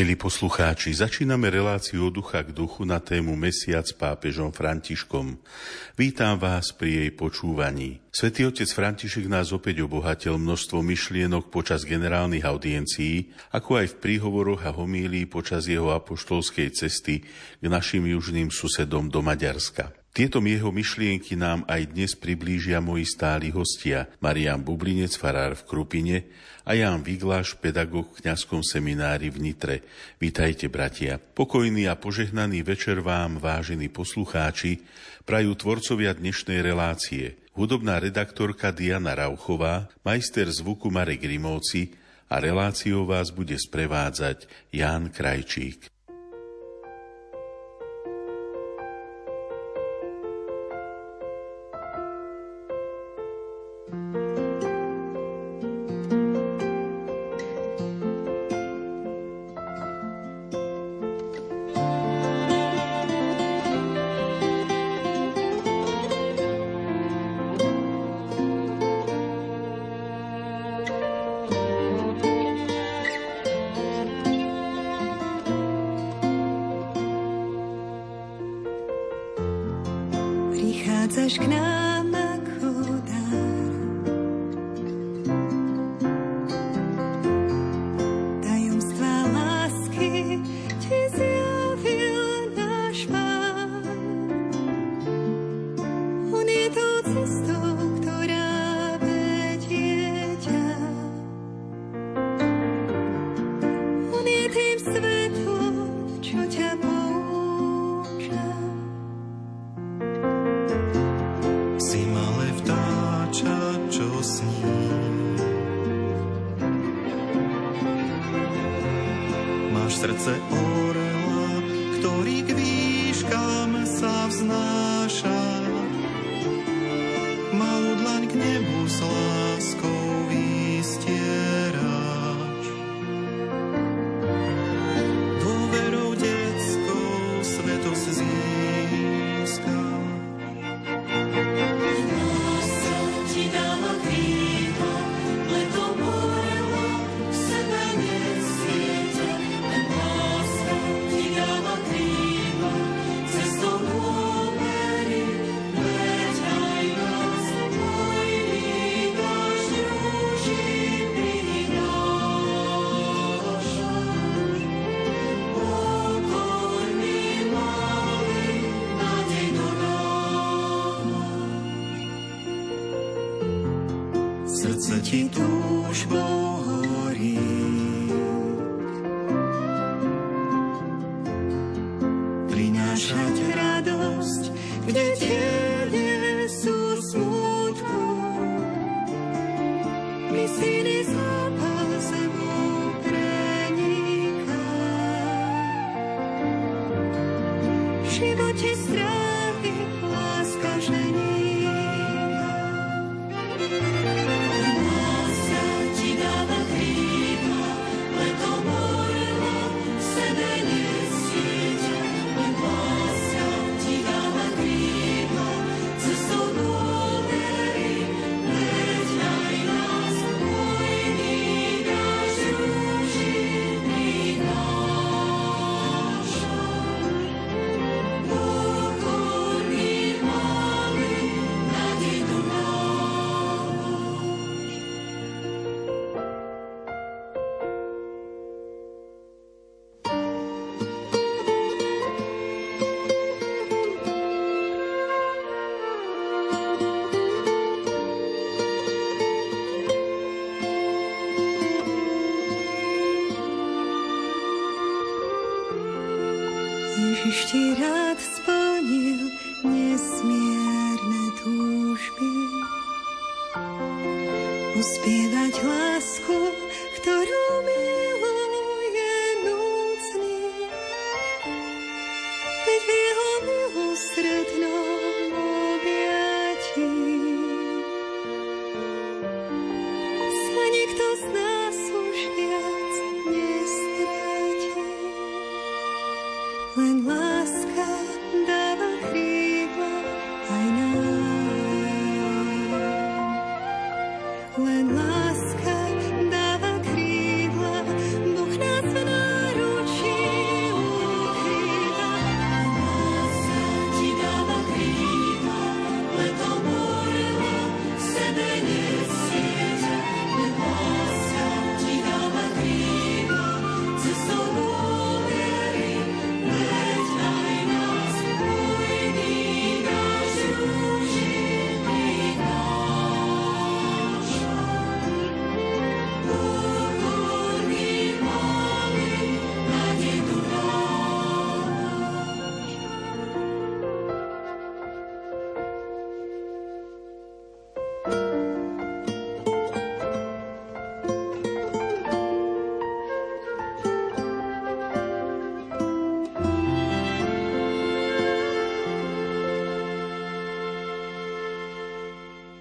Milí poslucháči, začíname reláciu od ducha k duchu na tému Mesiac s pápežom Františkom. Vítam vás pri jej počúvaní. Svetý otec František nás opäť obohatil množstvo myšlienok počas generálnych audiencií, ako aj v príhovoroch a homílii počas jeho apoštolskej cesty k našim južným susedom do Maďarska. Tieto jeho myšlienky nám aj dnes priblížia moji stáli hostia Marian Bublinec, farár v Krupine a Jan Vigláš, pedagóg v kňazskom seminári v Nitre. Vítajte, bratia. Pokojný a požehnaný večer vám, vážení poslucháči, prajú tvorcovia dnešnej relácie. Hudobná redaktorka Diana Rauchová, majster zvuku Marek Grimovci a reláciou vás bude sprevádzať Ján Krajčík.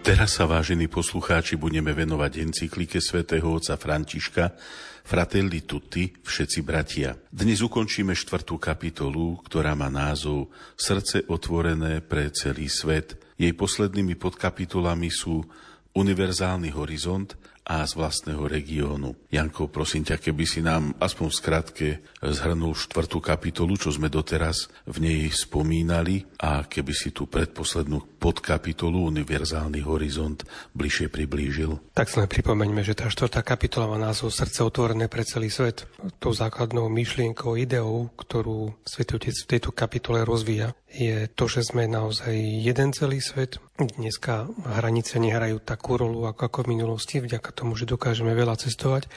Teraz sa, vážení poslucháči, budeme venovať encyklike svätého otca Františka Fratelli Tutti, všetci bratia. Dnes ukončíme štvrtú kapitolu, ktorá má názov Srdce otvorené pre celý svet. Jej poslednými podkapitolami sú Univerzálny horizont a z vlastného regiónu. Janko, prosím ťa, keby si nám aspoň v skratke zhrnul štvrtú kapitolu, čo sme doteraz v nej spomínali a keby si tú predposlednú podkapitolu Univerzálny horizont bližšie priblížil. Tak sme pripomeňme, že tá štvrtá kapitola má názov Srdce otvorené pre celý svet. Tou základnou myšlienkou, ideou, ktorú Svetý Otec v tejto kapitole rozvíja, je to, že sme naozaj jeden celý svet. Dneska hranice nehrajú takú rolu ako v minulosti, vďaka tomu, že dokážeme veľa cestovať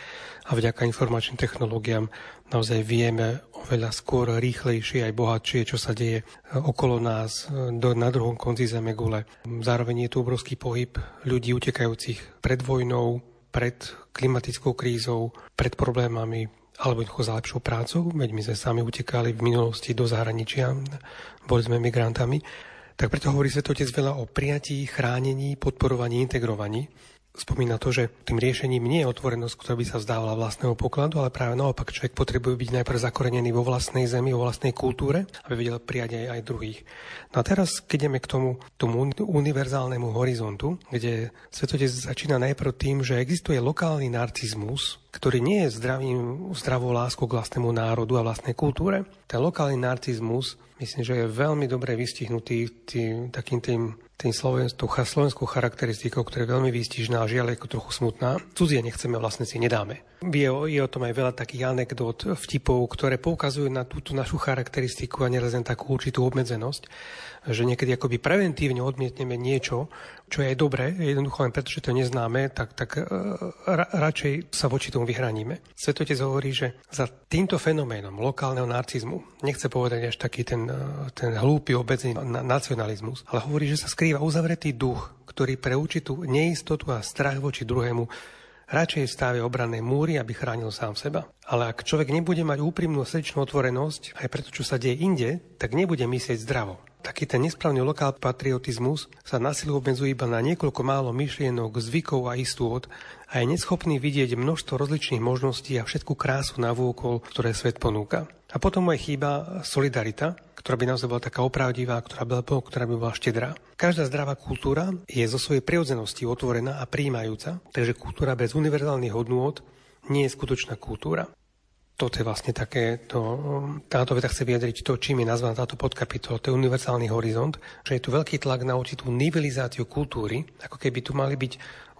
a vďaka informačným technológiám naozaj vieme oveľa skôr, rýchlejšie aj bohatšie, čo sa deje okolo nás do, na druhom konci zeme gule. Zároveň je tu obrovský pohyb ľudí utekajúcich pred vojnou, pred klimatickou krízou, pred problémami alebo jednoducho za lepšou prácou, veď my sme sami utekali v minulosti do zahraničia, boli sme migrantami. Tak preto hovorí Svetotec veľa o prijatí, chránení, podporovaní, integrovaní spomína to, že tým riešením nie je otvorenosť, ktorá by sa vzdávala vlastného pokladu, ale práve naopak človek potrebuje byť najprv zakorenený vo vlastnej zemi, vo vlastnej kultúre, aby vedel prijať aj, aj druhých. No a teraz, keď ideme k tomu, tomu univerzálnemu horizontu, kde svetotec začína najprv tým, že existuje lokálny narcizmus, ktorý nie je zdravým, zdravou láskou k vlastnému národu a vlastnej kultúre. Ten lokálny narcizmus, myslím, že je veľmi dobre vystihnutý tým, takým tým tým slovenskou, slovenskou charakteristikou, ktorá je veľmi výstižná a žiaľ ako trochu smutná. Cudzie nechceme, vlastne si nedáme. Je, je o tom aj veľa takých anekdot, vtipov, ktoré poukazujú na túto našu charakteristiku a neraz takú určitú obmedzenosť že niekedy akoby preventívne odmietneme niečo, čo je aj dobré, jednoducho len preto, že to neznáme, tak, tak ra, radšej sa voči tomu vyhraníme. Svetotec hovorí, že za týmto fenoménom lokálneho narcizmu, nechce povedať až taký ten, ten hlúpy obecný nacionalizmus, ale hovorí, že sa skrýva uzavretý duch, ktorý pre určitú neistotu a strach voči druhému radšej stavia obranné múry, aby chránil sám seba. Ale ak človek nebude mať úprimnú srdečnú otvorenosť aj preto, čo sa deje inde, tak nebude myslieť zdravo. Taký ten nesprávny lokál patriotizmus sa na silu obmedzuje iba na niekoľko málo myšlienok, zvykov a istôt a je neschopný vidieť množstvo rozličných možností a všetku krásu na vôkol, ktoré svet ponúka. A potom aj chýba solidarita, ktorá by naozaj bola taká opravdivá, ktorá by, bola, ktorá by bola štedrá. Každá zdravá kultúra je zo svojej prirodzenosti otvorená a príjmajúca, takže kultúra bez univerzálnych hodnôt nie je skutočná kultúra toto je vlastne také, to, táto veda chce vyjadriť to, čím je nazvaná táto podkapitola, to je univerzálny horizont, že je tu veľký tlak na určitú nivelizáciu kultúry, ako keby tu mali byť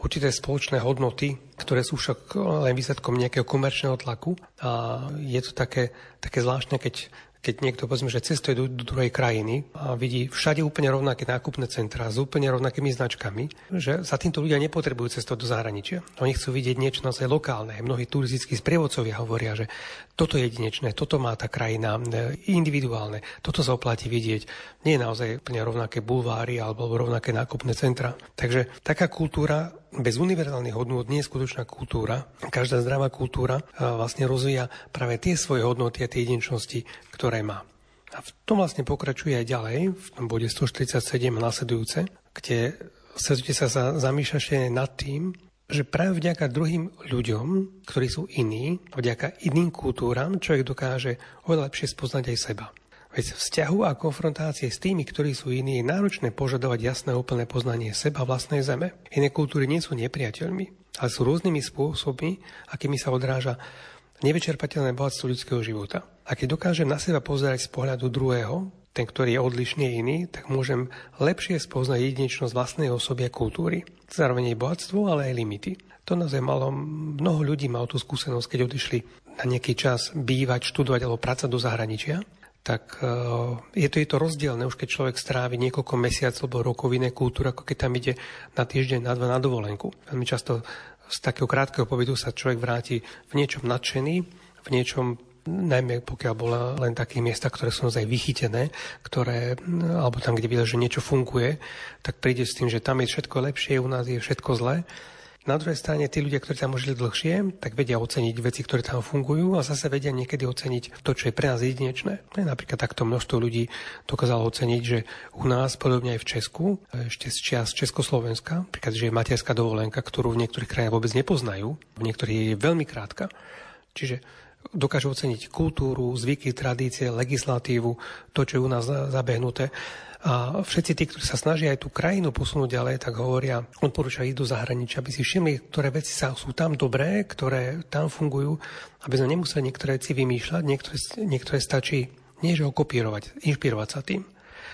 určité spoločné hodnoty, ktoré sú však len výsledkom nejakého komerčného tlaku. A je to také, také zvláštne, keď keď niekto povedzme, že cestuje do, do druhej krajiny a vidí všade úplne rovnaké nákupné centrá s úplne rovnakými značkami, že za týmto ľudia nepotrebujú cestovať do zahraničia. Oni chcú vidieť niečo naozaj lokálne. Mnohí turistickí sprievodcovia hovoria, že toto je jedinečné, toto má tá krajina e, individuálne, toto sa oplatí vidieť. Nie je naozaj úplne rovnaké bulváry alebo rovnaké nákupné centra. Takže taká kultúra bez univerzálnych hodnôt nie je skutočná kultúra. Každá zdravá kultúra vlastne rozvíja práve tie svoje hodnoty a tie jedinčnosti, ktoré má. A v tom vlastne pokračuje aj ďalej, v tom bode 147 nasledujúce, kde svetujete sa zamýšľašte nad tým, že práve vďaka druhým ľuďom, ktorí sú iní, vďaka iným kultúram, človek dokáže oveľa lepšie spoznať aj seba. Veď vzťahu a konfrontácie s tými, ktorí sú iní, je náročné požadovať jasné úplné poznanie seba vlastnej zeme. Iné kultúry nie sú nepriateľmi, ale sú rôznymi spôsobmi, akými sa odráža nevyčerpateľné bohatstvo ľudského života. A keď dokážem na seba pozerať z pohľadu druhého, ten, ktorý je odlišný iný, tak môžem lepšie spoznať jedinečnosť vlastnej osoby a kultúry. Zároveň jej bohatstvo, ale aj limity. To naozaj malo, mnoho ľudí malo tú skúsenosť, keď odišli na nejaký čas bývať, študovať alebo pracovať do zahraničia tak uh, je to, je to rozdielne, už keď človek strávi niekoľko mesiacov alebo rokov v inej kultúre, ako keď tam ide na týždeň, na dva na dovolenku. Veľmi často z takého krátkeho pobytu sa človek vráti v niečom nadšený, v niečom najmä pokiaľ bola len také miesta, ktoré sú naozaj vychytené, ktoré, alebo tam, kde videl, že niečo funguje, tak príde s tým, že tam je všetko lepšie, u nás je všetko zlé. Na druhej strane tí ľudia, ktorí tam žili dlhšie, tak vedia oceniť veci, ktoré tam fungujú a zase vedia niekedy oceniť to, čo je pre nás jedinečné. Napríklad takto množstvo ľudí dokázalo oceniť, že u nás, podobne aj v Česku, ešte z čias Československa, napríklad, že je materská dovolenka, ktorú v niektorých krajinách vôbec nepoznajú, v niektorých je veľmi krátka. Čiže dokážu oceniť kultúru, zvyky, tradície, legislatívu, to, čo je u nás zabehnuté. A všetci tí, ktorí sa snažia aj tú krajinu posunúť ďalej, tak hovoria, odporúčajú ísť do zahraničia, aby si všimli, ktoré veci sa, sú tam dobré, ktoré tam fungujú, aby sme nemuseli niektoré veci vymýšľať, niektoré, niektoré stačí nie že ho kopírovať, inšpirovať sa tým.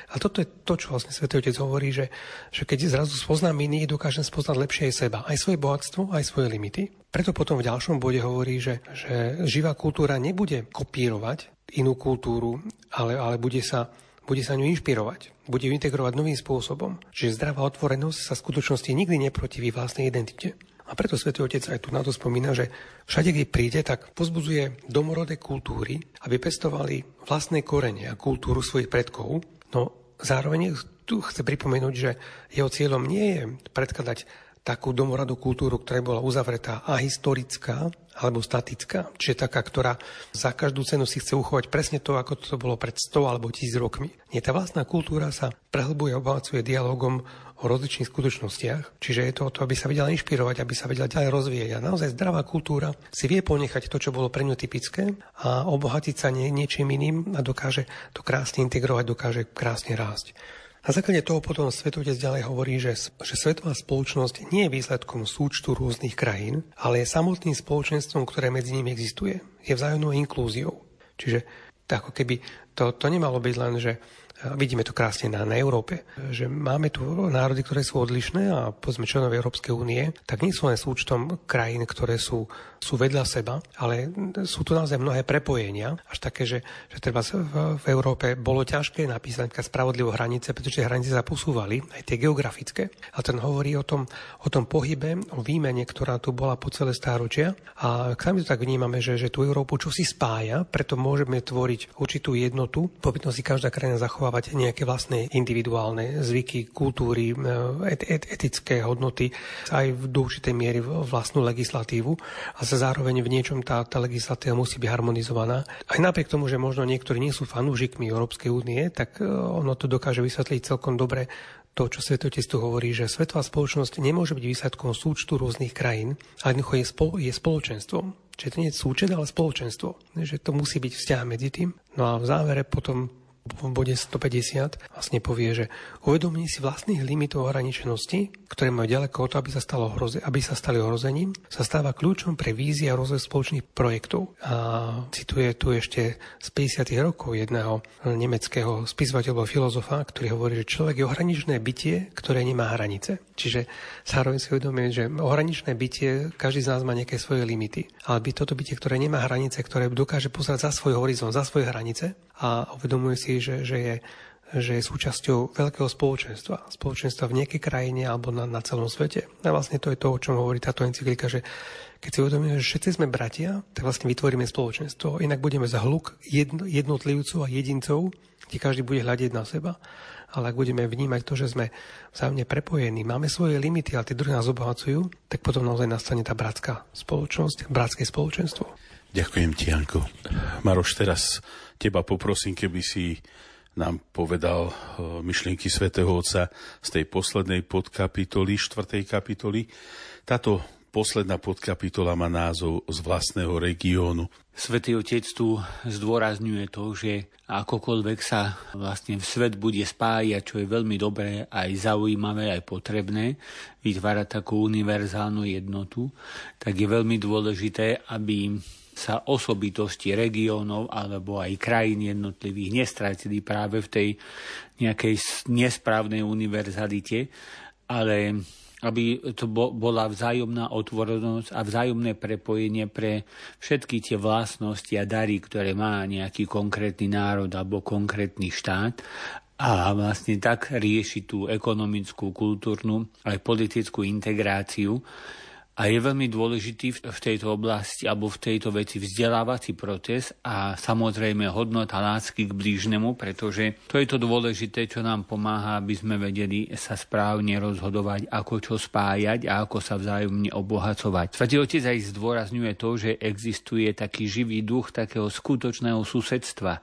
A toto je to, čo vlastne Svetý Otec hovorí, že, že keď zrazu spoznám iných, dokážem spoznať lepšie aj seba, aj svoje bohatstvo, aj svoje limity. Preto potom v ďalšom bode hovorí, že, že živá kultúra nebude kopírovať inú kultúru, ale, ale bude sa bude sa ňu inšpirovať, bude ju integrovať novým spôsobom. Čiže zdravá otvorenosť sa v skutočnosti nikdy neprotiví vlastnej identite. A preto Svetý Otec aj tu na to spomína, že všade, kde príde, tak pozbudzuje domorodé kultúry, aby pestovali vlastné korene a kultúru svojich predkov. No zároveň tu chce pripomenúť, že jeho cieľom nie je predkladať takú domoradú kultúru, ktorá bola uzavretá a historická alebo statická, čiže taká, ktorá za každú cenu si chce uchovať presne to, ako to bolo pred 100 alebo 1000 rokmi. Nie, tá vlastná kultúra sa prehlbuje a obohacuje dialogom o rozličných skutočnostiach, čiže je to o to, aby sa vedela inšpirovať, aby sa vedela ďalej rozvíjať. A naozaj zdravá kultúra si vie ponechať to, čo bolo pre ňu typické a obohatiť sa nie, niečím iným a dokáže to krásne integrovať, dokáže krásne rásť. Na základe toho potom Svetotec ďalej hovorí, že, že svetová spoločnosť nie je výsledkom súčtu rôznych krajín, ale je samotným spoločenstvom, ktoré medzi nimi existuje. Je vzájomnou inklúziou. Čiže ako keby to, to nemalo byť len, že Vidíme to krásne na, na Európe, že máme tu národy, ktoré sú odlišné a povedzme členové Európskej únie, tak nie sú len súčtom krajín, ktoré sú, sú vedľa seba, ale sú tu naozaj mnohé prepojenia, až také, že, že treba v, v Európe bolo ťažké napísať spravodlivo hranice, pretože hranice sa posúvali, aj tie geografické. A ten hovorí o tom, o tom pohybe, o výmene, ktorá tu bola po celé stáročia. A sami to tak vnímame, že, že tú Európu čo si spája, preto môžeme tvoriť určitú jednotu, pobytno si každá krajina zachová zachovávať nejaké vlastné individuálne zvyky, kultúry, et, et, etické hodnoty, aj v určitej miery vlastnú legislatívu a sa zároveň v niečom tá, tá legislatíva musí byť harmonizovaná. Aj napriek tomu, že možno niektorí nie sú fanúžikmi Európskej únie, tak e, ono to dokáže vysvetliť celkom dobre to, čo Svetotec tu hovorí, že svetová spoločnosť nemôže byť výsledkom súčtu rôznych krajín, ale jednoducho je, spolo, je spoločenstvom. Čiže to nie je súčet, ale spoločenstvo. Že to musí byť vzťah medzi tým. No a v závere potom v bode 150 vlastne povie, že uvedomenie si vlastných limitov ohraničenosti, ktoré majú ďaleko od toho, aby sa, stalo hroze, aby sa stali ohrozením, sa stáva kľúčom pre vízie a rozvoj spoločných projektov. A cituje tu ešte z 50. rokov jedného nemeckého spisovateľa filozofa, ktorý hovorí, že človek je ohraničné bytie, ktoré nemá hranice. Čiže zároveň si uvedomuje, že ohraničné bytie, každý z nás má nejaké svoje limity. Ale by toto bytie, ktoré nemá hranice, ktoré dokáže pozerať za svoj horizont, za svoje hranice a uvedomuje si, že, že je že je súčasťou veľkého spoločenstva. Spoločenstva v nejakej krajine alebo na, na celom svete. A vlastne to je to, o čom hovorí táto encyklika, že keď si uvedomíme, že všetci sme bratia, tak vlastne vytvoríme spoločenstvo. Inak budeme za hluk jedno, jednotlivcov a jedincov, kde každý bude hľadiť na seba ale ak budeme vnímať to, že sme vzájomne prepojení, máme svoje limity, ale tie druhé nás obohacujú, tak potom naozaj nastane tá bratská spoločnosť, bratské spoločenstvo. Ďakujem ti, Janko. Maroš, teraz teba poprosím, keby si nám povedal myšlienky svätého Otca z tej poslednej podkapitoly, štvrtej kapitoly. Táto Posledná podkapitola má názov z vlastného regiónu. Svetý Otec tu zdôrazňuje to, že akokoľvek sa vlastne v svet bude spájať, čo je veľmi dobré, aj zaujímavé, aj potrebné, vytvárať takú univerzálnu jednotu, tak je veľmi dôležité, aby sa osobitosti regiónov alebo aj krajín jednotlivých nestratili práve v tej nejakej nesprávnej univerzalite, ale aby to bola vzájomná otvorenosť a vzájomné prepojenie pre všetky tie vlastnosti a dary, ktoré má nejaký konkrétny národ alebo konkrétny štát a vlastne tak rieši tú ekonomickú, kultúrnu aj politickú integráciu A je veľmi dôležitý v tejto oblasti alebo v tejto veci vzdelávací proces a samozrejme hodnota lásky k blížnemu, pretože to je to dôležité, čo nám pomáha, aby sme vedeli sa správne rozhodovať, ako čo spájať a ako sa vzájomne obohacovať. Svetý Otec aj zdôrazňuje to, že existuje taký živý duch takého skutočného susedstva,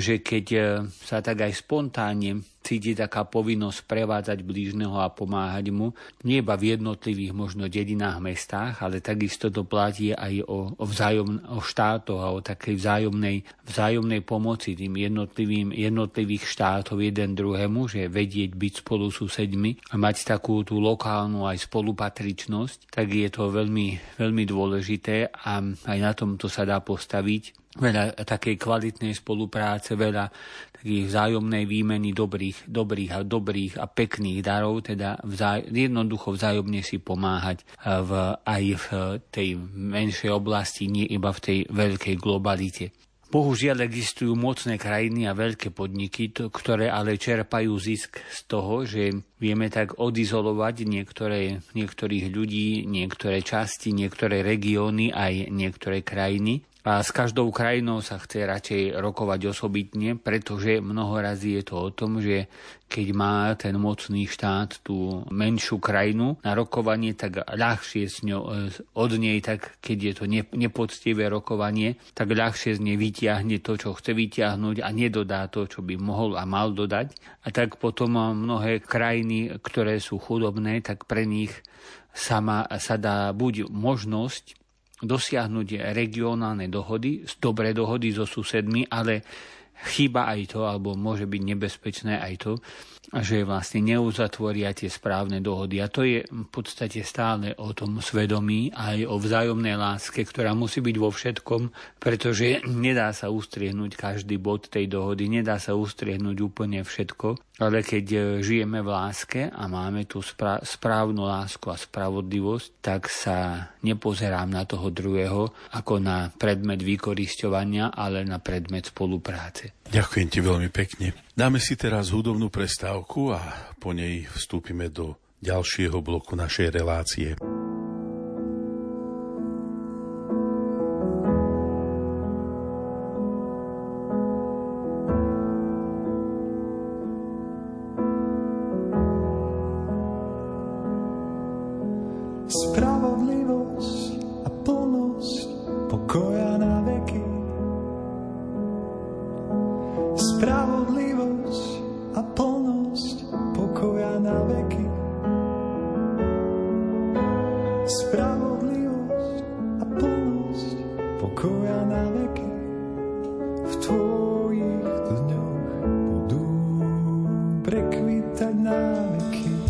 že keď e, sa tak aj spontánne cíti taká povinnosť prevádzať blížneho a pomáhať mu, nie iba v jednotlivých možno dedinách, mestách, ale takisto to platí aj o, o, vzájom, o štátoch a o takej vzájomnej, vzájomnej pomoci tým jednotlivým, jednotlivých štátov jeden druhému, že vedieť byť spolu susedmi a mať takú tú lokálnu aj spolupatričnosť, tak je to veľmi, veľmi dôležité a aj na tomto sa dá postaviť veľa takej kvalitnej spolupráce, veľa takých vzájomnej výmeny dobrých, dobrých a dobrých a pekných darov, teda vzaj, jednoducho vzájomne si pomáhať v, aj v tej menšej oblasti, nie iba v tej veľkej globalite. Bohužiaľ existujú mocné krajiny a veľké podniky, ktoré ale čerpajú zisk z toho, že vieme tak odizolovať niektoré, niektorých ľudí, niektoré časti, niektoré regióny aj niektoré krajiny a s každou krajinou sa chce radšej rokovať osobitne, pretože mnohorazí je to o tom, že keď má ten mocný štát tú menšiu krajinu na rokovanie, tak ľahšie s ňou, od nej, tak keď je to nepoctivé rokovanie, tak ľahšie z nej vytiahne to, čo chce vytiahnuť a nedodá to, čo by mohol a mal dodať. A tak potom mnohé krajiny, ktoré sú chudobné, tak pre nich sama sa dá buď možnosť dosiahnuť regionálne dohody, dobré dohody so susedmi, ale chýba aj to, alebo môže byť nebezpečné aj to, že vlastne neuzatvoria tie správne dohody. A to je v podstate stále o tom svedomí, aj o vzájomnej láske, ktorá musí byť vo všetkom, pretože nedá sa ustriehnúť každý bod tej dohody, nedá sa ustriehnúť úplne všetko, ale keď e, žijeme v láske a máme tú správnu lásku a spravodlivosť, tak sa nepozerám na toho druhého ako na predmet vykorisťovania, ale na predmet spolupráce. Ďakujem ti veľmi pekne. Dáme si teraz hudobnú prestávku a po nej vstúpime do ďalšieho bloku našej relácie. prekvítať návyky.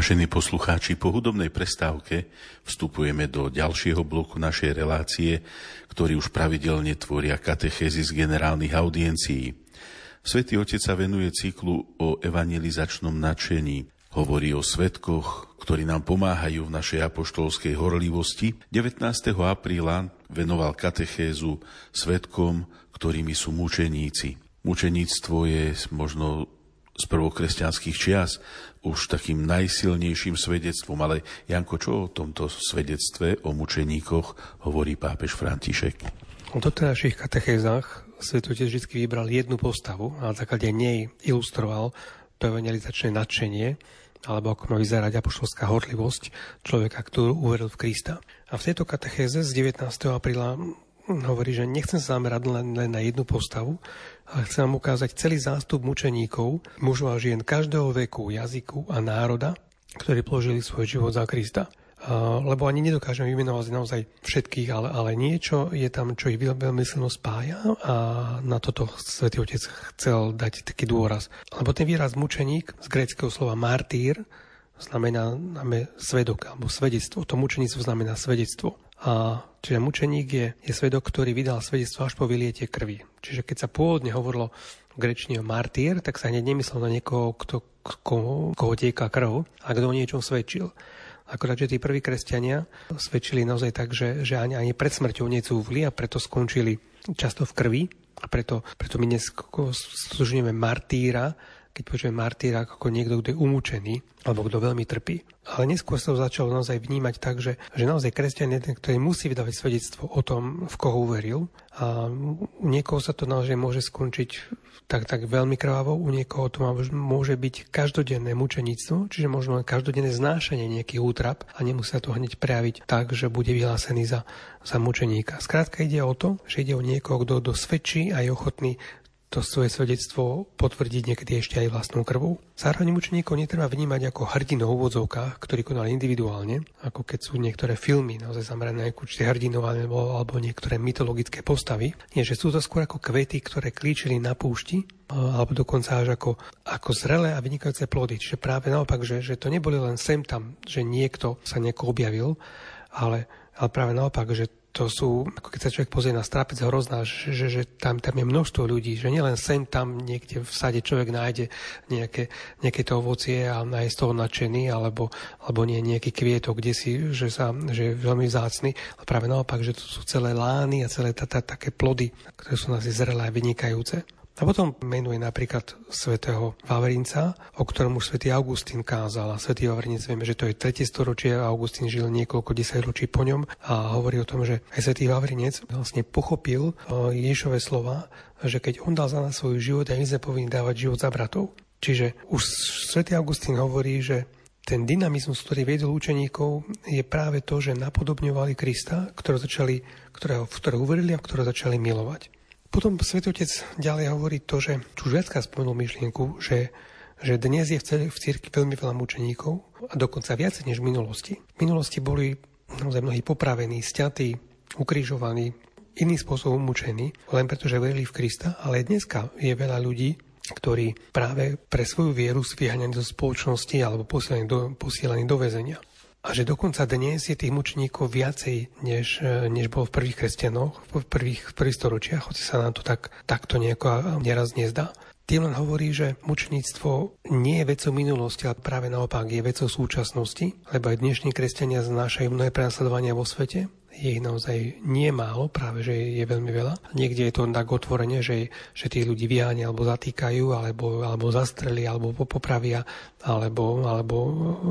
Vážení poslucháči, po hudobnej prestávke vstupujeme do ďalšieho bloku našej relácie, ktorý už pravidelne tvoria katechézy z generálnych audiencií. Svetý Otec sa venuje cyklu o evangelizačnom nadšení. Hovorí o svetkoch, ktorí nám pomáhajú v našej apoštolskej horlivosti. 19. apríla venoval katechézu svetkom, ktorými sú mučeníci. Mučeníctvo je možno z prvokresťanských čias už takým najsilnejším svedectvom. Ale Janko, čo o tomto svedectve o mučeníkoch hovorí pápež František? V doterajších katechézach Svetotec vždy vybral jednu postavu a na základe nej ilustroval to evangelizačné nadšenie, alebo ako má vyzerať apoštolská horlivosť človeka, ktorý uveril v Krista. A v tejto katechéze z 19. apríla hovorí, že nechcem sa zamerať len, len na jednu postavu, ale chcem vám ukázať celý zástup mučeníkov, mužov a žien každého veku, jazyku a národa, ktorí položili svoj život za Krista. Lebo ani nedokážem vymenovať naozaj všetkých, ale, ale niečo je tam, čo ich veľmi silno spája a na toto Svetý Otec chcel dať taký dôraz. Lebo ten výraz mučeník z gréckého slova martýr znamená, znamená svedok alebo svedectvo. To mučeníctvo znamená svedectvo. A čiže mučeník je, je svedok, ktorý vydal svedectvo až po vylietie krvi. Čiže keď sa pôvodne hovorilo v grečine o martýr, tak sa hneď nemyslel na niekoho, kto, koho, koho tieka krv a kto o niečom svedčil. Akorát, že tí prví kresťania svedčili naozaj tak, že, že ani, ani pred smrťou necúvli a preto skončili často v krvi. A preto, preto my dnes služíme martýra, keď počujeme martýra ako niekto, kto je umúčený alebo kto veľmi trpí. Ale neskôr sa to začalo naozaj vnímať tak, že, že naozaj kresťan je ten, ktorý musí vydávať svedectvo o tom, v koho uveril. A u niekoho sa to naozaj môže skončiť tak, tak veľmi krvavo, u niekoho to môže byť každodenné mučenictvo, čiže možno len každodenné znášanie nejakých útrap a nemusí sa to hneď prejaviť tak, že bude vyhlásený za, za mučeníka. Skrátka ide o to, že ide o niekoho, kto dosvedčí a je ochotný to svoje svedectvo potvrdiť niekedy ešte aj vlastnou krvou. Zároveň mučeníkov netreba vnímať ako hrdinov v úvodzovkách, ktorí konali individuálne, ako keď sú niektoré filmy naozaj zamerané ako určite hrdinov alebo, alebo niektoré mytologické postavy. Nie, že sú to skôr ako kvety, ktoré klíčili na púšti, alebo dokonca až ako, ako zrelé a vynikajúce plody. Čiže práve naopak, že, že to neboli len sem tam, že niekto sa nieko objavil, ale, ale práve naopak, že to sú, ako keď sa človek pozrie na strapec hrozná, že, že, že tam, tam je množstvo ľudí, že nielen sem tam niekde v sade človek nájde nejaké, nejaké to ovocie a je z toho nadšený, alebo, alebo nie nejaký kvietok, kde si, že, sa, že je veľmi vzácny, ale práve naopak, že to sú celé lány a celé také plody, ktoré sú nás zrelé a vynikajúce. A potom menuje napríklad svätého Vavrinca, o ktorom už svätý Augustín kázal. A svätý Vavrinec vieme, že to je tretie storočie a Augustín žil niekoľko desaťročí po ňom a hovorí o tom, že aj svätý Vavrinec vlastne pochopil Ježišové slova, že keď on dal za nás svoj život, aj my sme povinni dávať život za bratov. Čiže už svätý Augustín hovorí, že ten dynamizmus, ktorý viedol učeníkov, je práve to, že napodobňovali Krista, ktoré začali, ktorého, v ktorého uverili a ktoré začali milovať. Potom svetotec ďalej hovorí to, že už viackrát spomenul myšlienku, že, že dnes je v, celé, v cirkvi veľmi veľa mučeníkov a dokonca viac než v minulosti. V minulosti boli naozaj mnohí popravení, stiatí, ukrižovaní, iným spôsobom mučení, len preto, že verili v Krista, ale dneska je veľa ľudí, ktorí práve pre svoju vieru sú vyháňaní do spoločnosti alebo posielaní do, posielaní do väzenia. A že dokonca dnes je tých mučníkov viacej, než, e, než bolo v prvých kresťanoch, v prvých, v prvých storočiach, hoci sa nám to tak, takto nejako neraz nezdá. Tým len hovorí, že mučníctvo nie je vecou minulosti, ale práve naopak je vecou súčasnosti, lebo aj dnešní kresťania znášajú mnohé prenasledovania vo svete je ich naozaj nie málo, práve že je veľmi veľa. Niekde je to tak otvorene, že, že tí ľudí vyháňa alebo zatýkajú, alebo, alebo zastreli, alebo popravia, alebo, alebo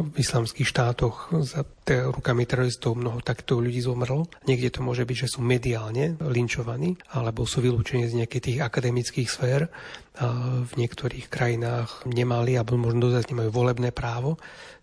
v islamských štátoch za rukami teroristov mnoho takto ľudí zomrlo. Niekde to môže byť, že sú mediálne linčovaní, alebo sú vylúčení z nejakých tých akademických sfér. A v niektorých krajinách nemali, alebo možno dozať nemajú volebné právo.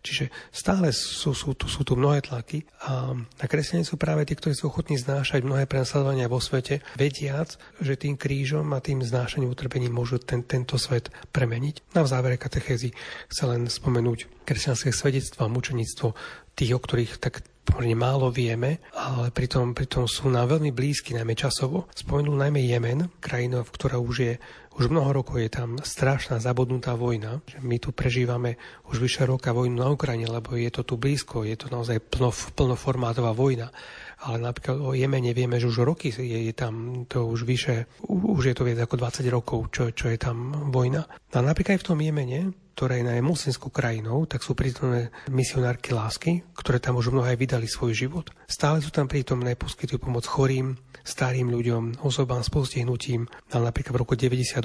Čiže stále sú, sú, tu, sú tu mnohé tlaky a na kresťania sú práve tí, ktorí sú ochotní znášať mnohé prenasledovania vo svete, vediac, že tým krížom a tým znášaním utrpení môžu ten, tento svet premeniť. Na v závere katechézy chcem len spomenúť kresťanské svedectvo a mučenictvo tých, o ktorých tak pomerne málo vieme, ale pritom, pritom sú nám veľmi blízky, najmä časovo. Spomenul najmä Jemen, krajina, ktorá už je už mnoho rokov je tam strašná zabudnutá vojna. My tu prežívame už vyše roka vojnu na Ukrajine, lebo je to tu blízko, je to naozaj plno, plnoformátová vojna. Ale napríklad o Jemene vieme, že už roky je, je tam to už vyše, už je to viac ako 20 rokov, čo, čo je tam vojna. A napríklad aj v tom Jemene ktorá je moslimskou krajinou, tak sú prítomné misionárky lásky, ktoré tam už mnohé vydali svoj život. Stále sú tam prítomné, poskytujú pomoc chorým, starým ľuďom, osobám s postihnutím. A napríklad v roku 98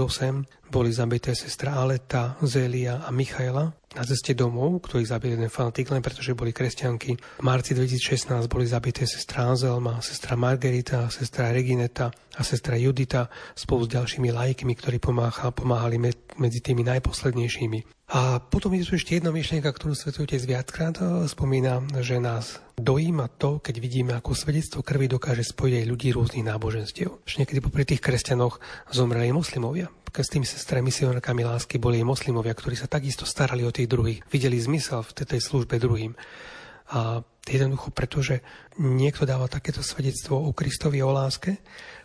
boli zabité sestra Aleta, Zélia a Michaela na ceste domov, ktorých zabil jeden fanatik, len pretože boli kresťanky. V marci 2016 boli zabité sestra Anzelma, sestra Margarita, sestra Regineta a sestra Judita spolu s ďalšími lajkmi, ktorí pomáha, pomáhali medzi tými najposlednejšími. A potom je tu ešte jedna myšlienka, ktorú Svetý viackrát spomína, že nás dojíma to, keď vidíme, ako svedectvo krvi dokáže spojiť aj ľudí rôznych náboženstiev. Že niekedy popri tých kresťanoch zomreli moslimovia. S tými sestrami misionárkami lásky boli aj moslimovia, ktorí sa takisto starali o tých druhých, videli zmysel v tej službe druhým. A jednoducho, pretože niekto dáva takéto svedectvo o Kristovi o láske,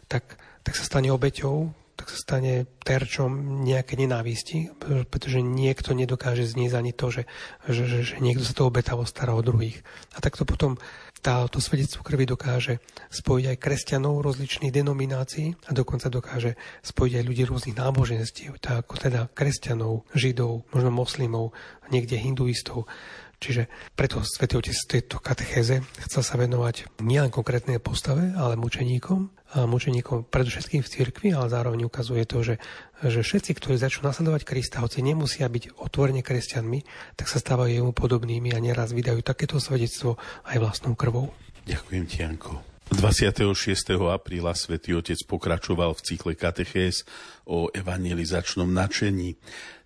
tak, tak sa stane obeťou tak sa stane terčom nejaké nenávisti, pretože niekto nedokáže zniesť ani to, že, že, že, že niekto sa to obetavo stará o druhých. A takto potom táto svedectvo krvi dokáže spojiť aj kresťanov rozličných denominácií a dokonca dokáže spojiť aj ľudí rôznych náboženstiev, tak ako teda kresťanov, židov, možno moslimov, niekde hinduistov. Čiže preto Svetý Otec tejto katechéze chcel sa venovať nielen konkrétnej postave, ale mučeníkom, a mučeníkom predovšetkým v cirkvi, ale zároveň ukazuje to, že, že všetci, ktorí začnú nasledovať Krista, hoci nemusia byť otvorene kresťanmi, tak sa stávajú jemu podobnými a neraz vydajú takéto svedectvo aj vlastnou krvou. Ďakujem ti, Janko. 26. apríla svätý Otec pokračoval v cykle katechéz o evangelizačnom načení.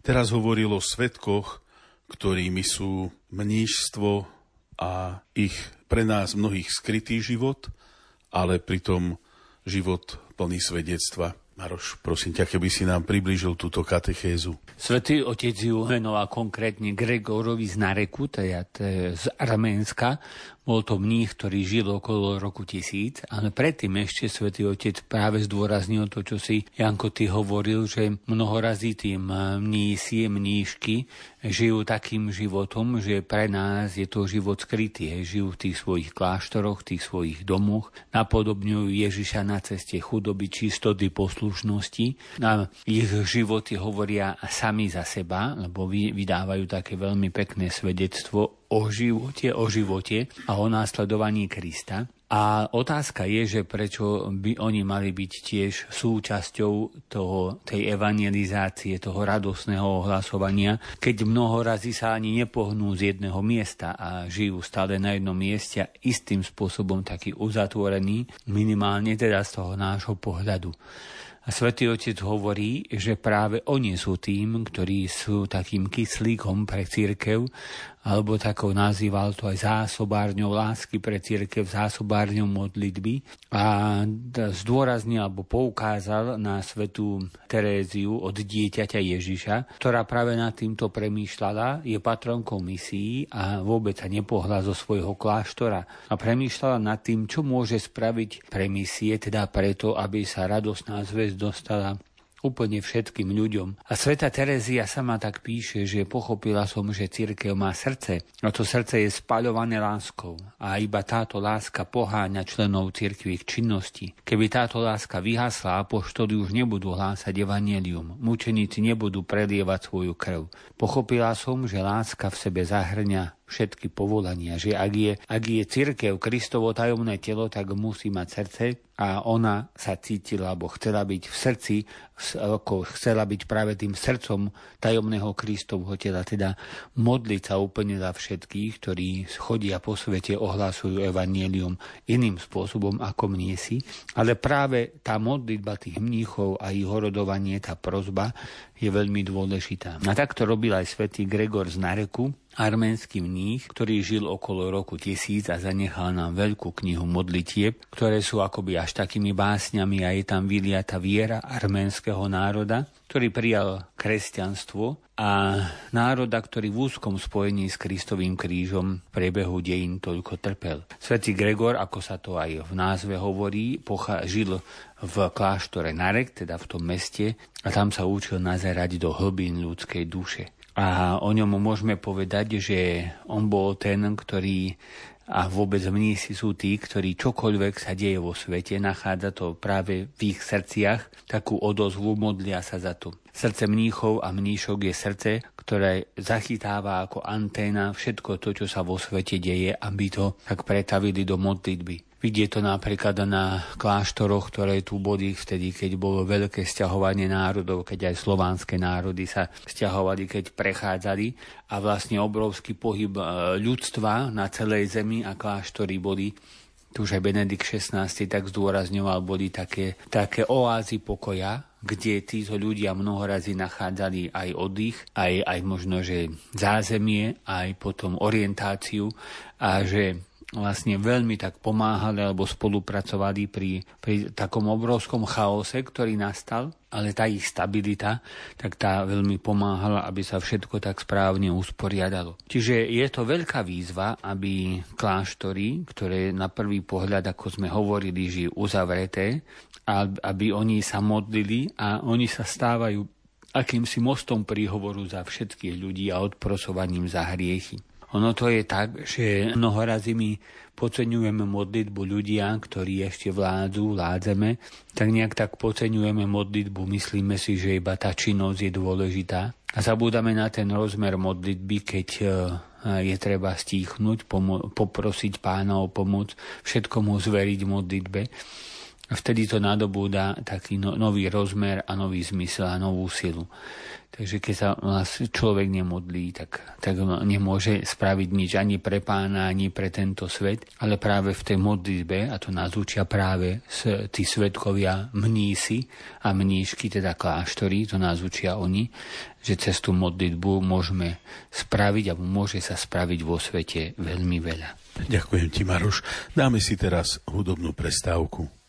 Teraz hovoril o svetkoch, ktorými sú mnížstvo a ich pre nás mnohých skrytý život, ale pritom život plný svedectva. Maroš, prosím ťa, keby si nám priblížil túto katechézu. Svetý otec ju menoval konkrétne Gregorovi z Nareku, teda z Arménska. Bol to mních, ktorý žil okolo roku tisíc, ale predtým ešte svätý Otec práve zdôraznil to, čo si Janko ty hovoril, že mnohorazí tí mnísi, mníšky žijú takým životom, že pre nás je to život skrytý. Žijú v tých svojich kláštoroch, tých svojich domoch, napodobňujú Ježiša na ceste chudoby, čistoty, poslušnosti. A ich životy hovoria sami za seba, lebo vydávajú také veľmi pekné svedectvo o živote, o živote a o následovaní Krista. A otázka je, že prečo by oni mali byť tiež súčasťou toho, tej evangelizácie, toho radosného ohlasovania, keď mnoho razy sa ani nepohnú z jedného miesta a žijú stále na jednom mieste a istým spôsobom taký uzatvorený, minimálne teda z toho nášho pohľadu. A svätý Otec hovorí, že práve oni sú tým, ktorí sú takým kyslíkom pre církev alebo takou nazýval to aj zásobárňou lásky pre církev, zásobárňou modlitby. A zdôraznil alebo poukázal na svetú Teréziu od dieťaťa Ježiša, ktorá práve nad týmto premýšľala, je patronkou misií a vôbec sa nepohla zo svojho kláštora. A premýšľala nad tým, čo môže spraviť pre misie, teda preto, aby sa radosná zväzť dostala úplne všetkým ľuďom. A sveta Terezia sama tak píše, že pochopila som, že církev má srdce a to srdce je spaľované láskou a iba táto láska poháňa členov církvy k činnosti. Keby táto láska vyhasla, apoštoli už nebudú hlásať evanelium, mučeníci nebudú prelievať svoju krv. Pochopila som, že láska v sebe zahrňa všetky povolania, že ak je, ak je církev Kristovo tajomné telo, tak musí mať srdce a ona sa cítila, alebo chcela byť v srdci, ako chcela byť práve tým srdcom tajomného Kristovho tela, teda modliť sa úplne za všetkých, ktorí chodia po svete, ohlasujú evanielium iným spôsobom ako mniesi, ale práve tá modlitba tých mníchov a ich horodovanie, tá prozba je veľmi dôležitá. A tak to robil aj svätý Gregor z Nareku, arménsky mních, ktorý žil okolo roku tisíc a zanechal nám veľkú knihu modlitieb, ktoré sú akoby až takými básňami a je tam vyliata viera arménskeho národa, ktorý prijal kresťanstvo a národa, ktorý v úzkom spojení s Kristovým krížom v priebehu dejín toľko trpel. Svetý Gregor, ako sa to aj v názve hovorí, pocha- žil v kláštore Narek, teda v tom meste, a tam sa učil nazerať do hlbín ľudskej duše. A o ňom môžeme povedať, že on bol ten, ktorý a vôbec mnísi sú tí, ktorí čokoľvek sa deje vo svete, nachádza to práve v ich srdciach, takú odozvu, modlia sa za to. Srdce mníchov a mníšok je srdce, ktoré zachytáva ako anténa všetko to, čo sa vo svete deje, aby to tak pretavili do modlitby. Vidie to napríklad na kláštoroch, ktoré tu boli vtedy, keď bolo veľké stiahovanie národov, keď aj slovanské národy sa stiahovali, keď prechádzali. A vlastne obrovský pohyb e, ľudstva na celej zemi a kláštory boli tu už aj Benedikt XVI tak zdôrazňoval, boli také, také oázy pokoja, kde títo ľudia mnoho razy nachádzali aj oddych, aj, aj možno, že zázemie, aj potom orientáciu. A že vlastne veľmi tak pomáhali alebo spolupracovali pri, pri takom obrovskom chaose, ktorý nastal, ale tá ich stabilita, tak tá veľmi pomáhala, aby sa všetko tak správne usporiadalo. Čiže je to veľká výzva, aby kláštory, ktoré na prvý pohľad, ako sme hovorili, žijú uzavreté, aby oni sa modlili a oni sa stávajú akýmsi mostom príhovoru za všetkých ľudí a odprosovaním za hriechy. Ono to je tak, že mnoho razy my podceňujeme modlitbu ľudia, ktorí ešte vládzu, vládzeme, tak nejak tak podceňujeme modlitbu, myslíme si, že iba tá činnosť je dôležitá. A zabúdame na ten rozmer modlitby, keď e, je treba stíchnuť, poprosiť pána o pomoc, všetko mu zveriť modlitbe. A vtedy to nadobúda taký no, nový rozmer a nový zmysel a novú silu. Takže keď sa človek nemodlí, tak, tak nemôže spraviť nič ani pre pána, ani pre tento svet, ale práve v tej modlitbe, a to nás učia práve tí svetkovia mnísi a mníšky, teda kláštory, to nás učia oni, že cez tú modlitbu môžeme spraviť, alebo môže sa spraviť vo svete veľmi veľa. Ďakujem ti, Maroš. Dáme si teraz hudobnú prestávku.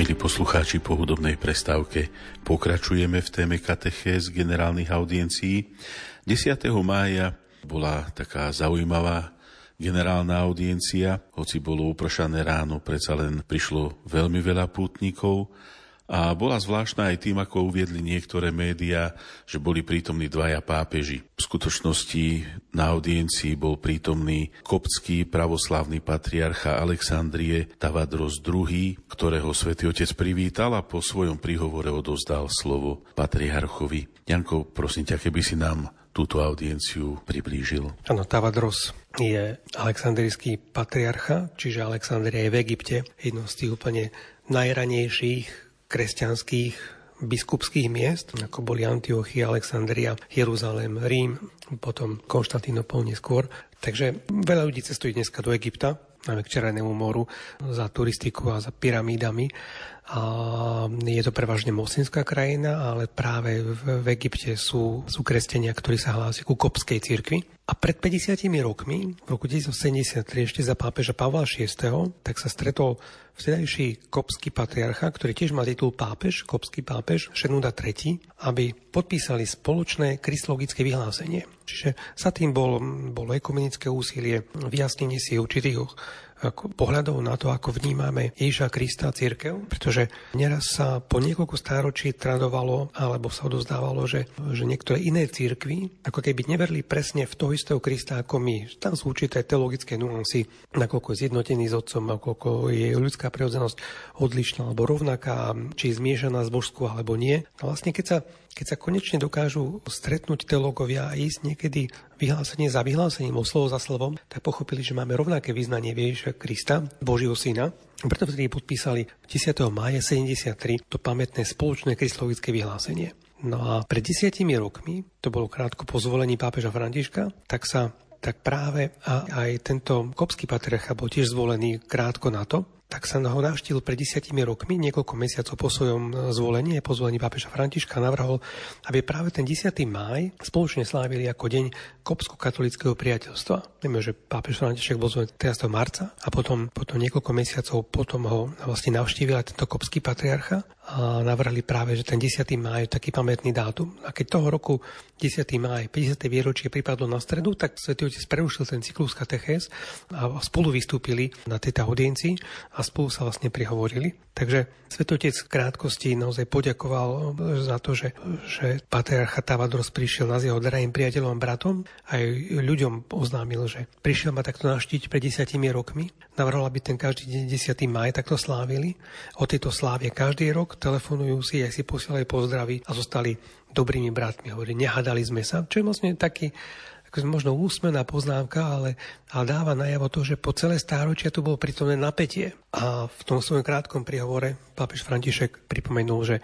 Milí poslucháči po hudobnej prestávke, pokračujeme v téme katechéz generálnych audiencií. 10. mája bola taká zaujímavá generálna audiencia, hoci bolo upršané ráno, predsa len prišlo veľmi veľa pútnikov a bola zvláštna aj tým, ako uviedli niektoré médiá, že boli prítomní dvaja pápeži. V skutočnosti na audiencii bol prítomný koptský pravoslavný patriarcha Alexandrie Tavadros II, ktorého svätý Otec privítal a po svojom príhovore odozdal slovo patriarchovi. Janko, prosím ťa, keby si nám túto audienciu priblížil. Áno, Tavadros je aleksandrijský patriarcha, čiže Alexandria je v Egypte, jedno z tých úplne najranejších kresťanských biskupských miest, ako boli Antiochia, Alexandria, Jeruzalém, Rím, potom Konštantinopol neskôr. Takže veľa ľudí cestuje dneska do Egypta, najmä k Červenému moru, za turistiku a za pyramídami. A je to prevažne moslimská krajina, ale práve v, v Egypte sú, sú kresťania, ktorí sa hlásia ku kopskej cirkvi. A pred 50 rokmi, v roku 1973, ešte za pápeža Pavla VI, tak sa stretol vtedajší kopský patriarcha, ktorý tiež má titul pápež, kopský pápež, Šenúda III, aby podpísali spoločné kristologické vyhlásenie. Čiže sa tým bol, bolo ekumenické úsilie, vyjasnenie si určitých pohľadov na to, ako vnímame Ježa Krista a církev, pretože neraz sa po niekoľko stáročí tradovalo alebo sa odozdávalo, že, že niektoré iné církvy ako keby neverili presne v toho istého Krista ako my. Tam sú určité teologické nuancy, nakoľko je zjednotený s Otcom, nakoľko je ľudská prirodzenosť odlišná alebo rovnaká, či je zmiešaná s božskou alebo nie. A vlastne keď sa keď sa konečne dokážu stretnúť teológovia a ísť niekedy vyhlásenie za vyhlásením, o slovo za slovom, tak pochopili, že máme rovnaké význanie Ježiša Krista, Božieho syna. Preto vtedy podpísali 10. mája 73 to pamätné spoločné kristologické vyhlásenie. No a pred desiatimi rokmi, to bolo krátko po zvolení pápeža Františka, tak sa tak práve a aj tento kopský patriarcha bol tiež zvolený krátko na to, tak sa ho navštívil pred desiatimi rokmi, niekoľko mesiacov po svojom e, zvolení, po zvolení pápeža Františka navrhol, aby práve ten 10. máj spoločne slávili ako deň kopsko-katolického priateľstva. Vieme, že pápež František bol zvolený 13. marca a potom, potom niekoľko mesiacov potom ho vlastne navštívil aj tento kopský patriarcha a navrhli práve, že ten 10. máj je taký pamätný dátum. A keď toho roku 10. máj, 50. výročie pripadlo na stredu, tak Svetý Otec prerušil ten cyklus katechéz a spolu vystúpili na tejto audiencii a spolu sa vlastne prihovorili. Takže Svetý Otec v krátkosti naozaj poďakoval za to, že, že patriarcha Tavadros prišiel na jeho drahým priateľom a bratom a aj ľuďom oznámil, že prišiel ma takto naštíť pred desiatimi rokmi. Navrhol, aby ten každý deň 10. maj takto slávili. O tejto slávie každý rok telefonujú si, aj si posielajú pozdravy a zostali dobrými bratmi. Hovorí, nehadali sme sa, čo je vlastne taký ako možno úsmená poznámka, ale, ale dáva najavo to, že po celé stáročia tu bolo prítomné napätie. A v tom svojom krátkom príhovore pápež František pripomenul, že e,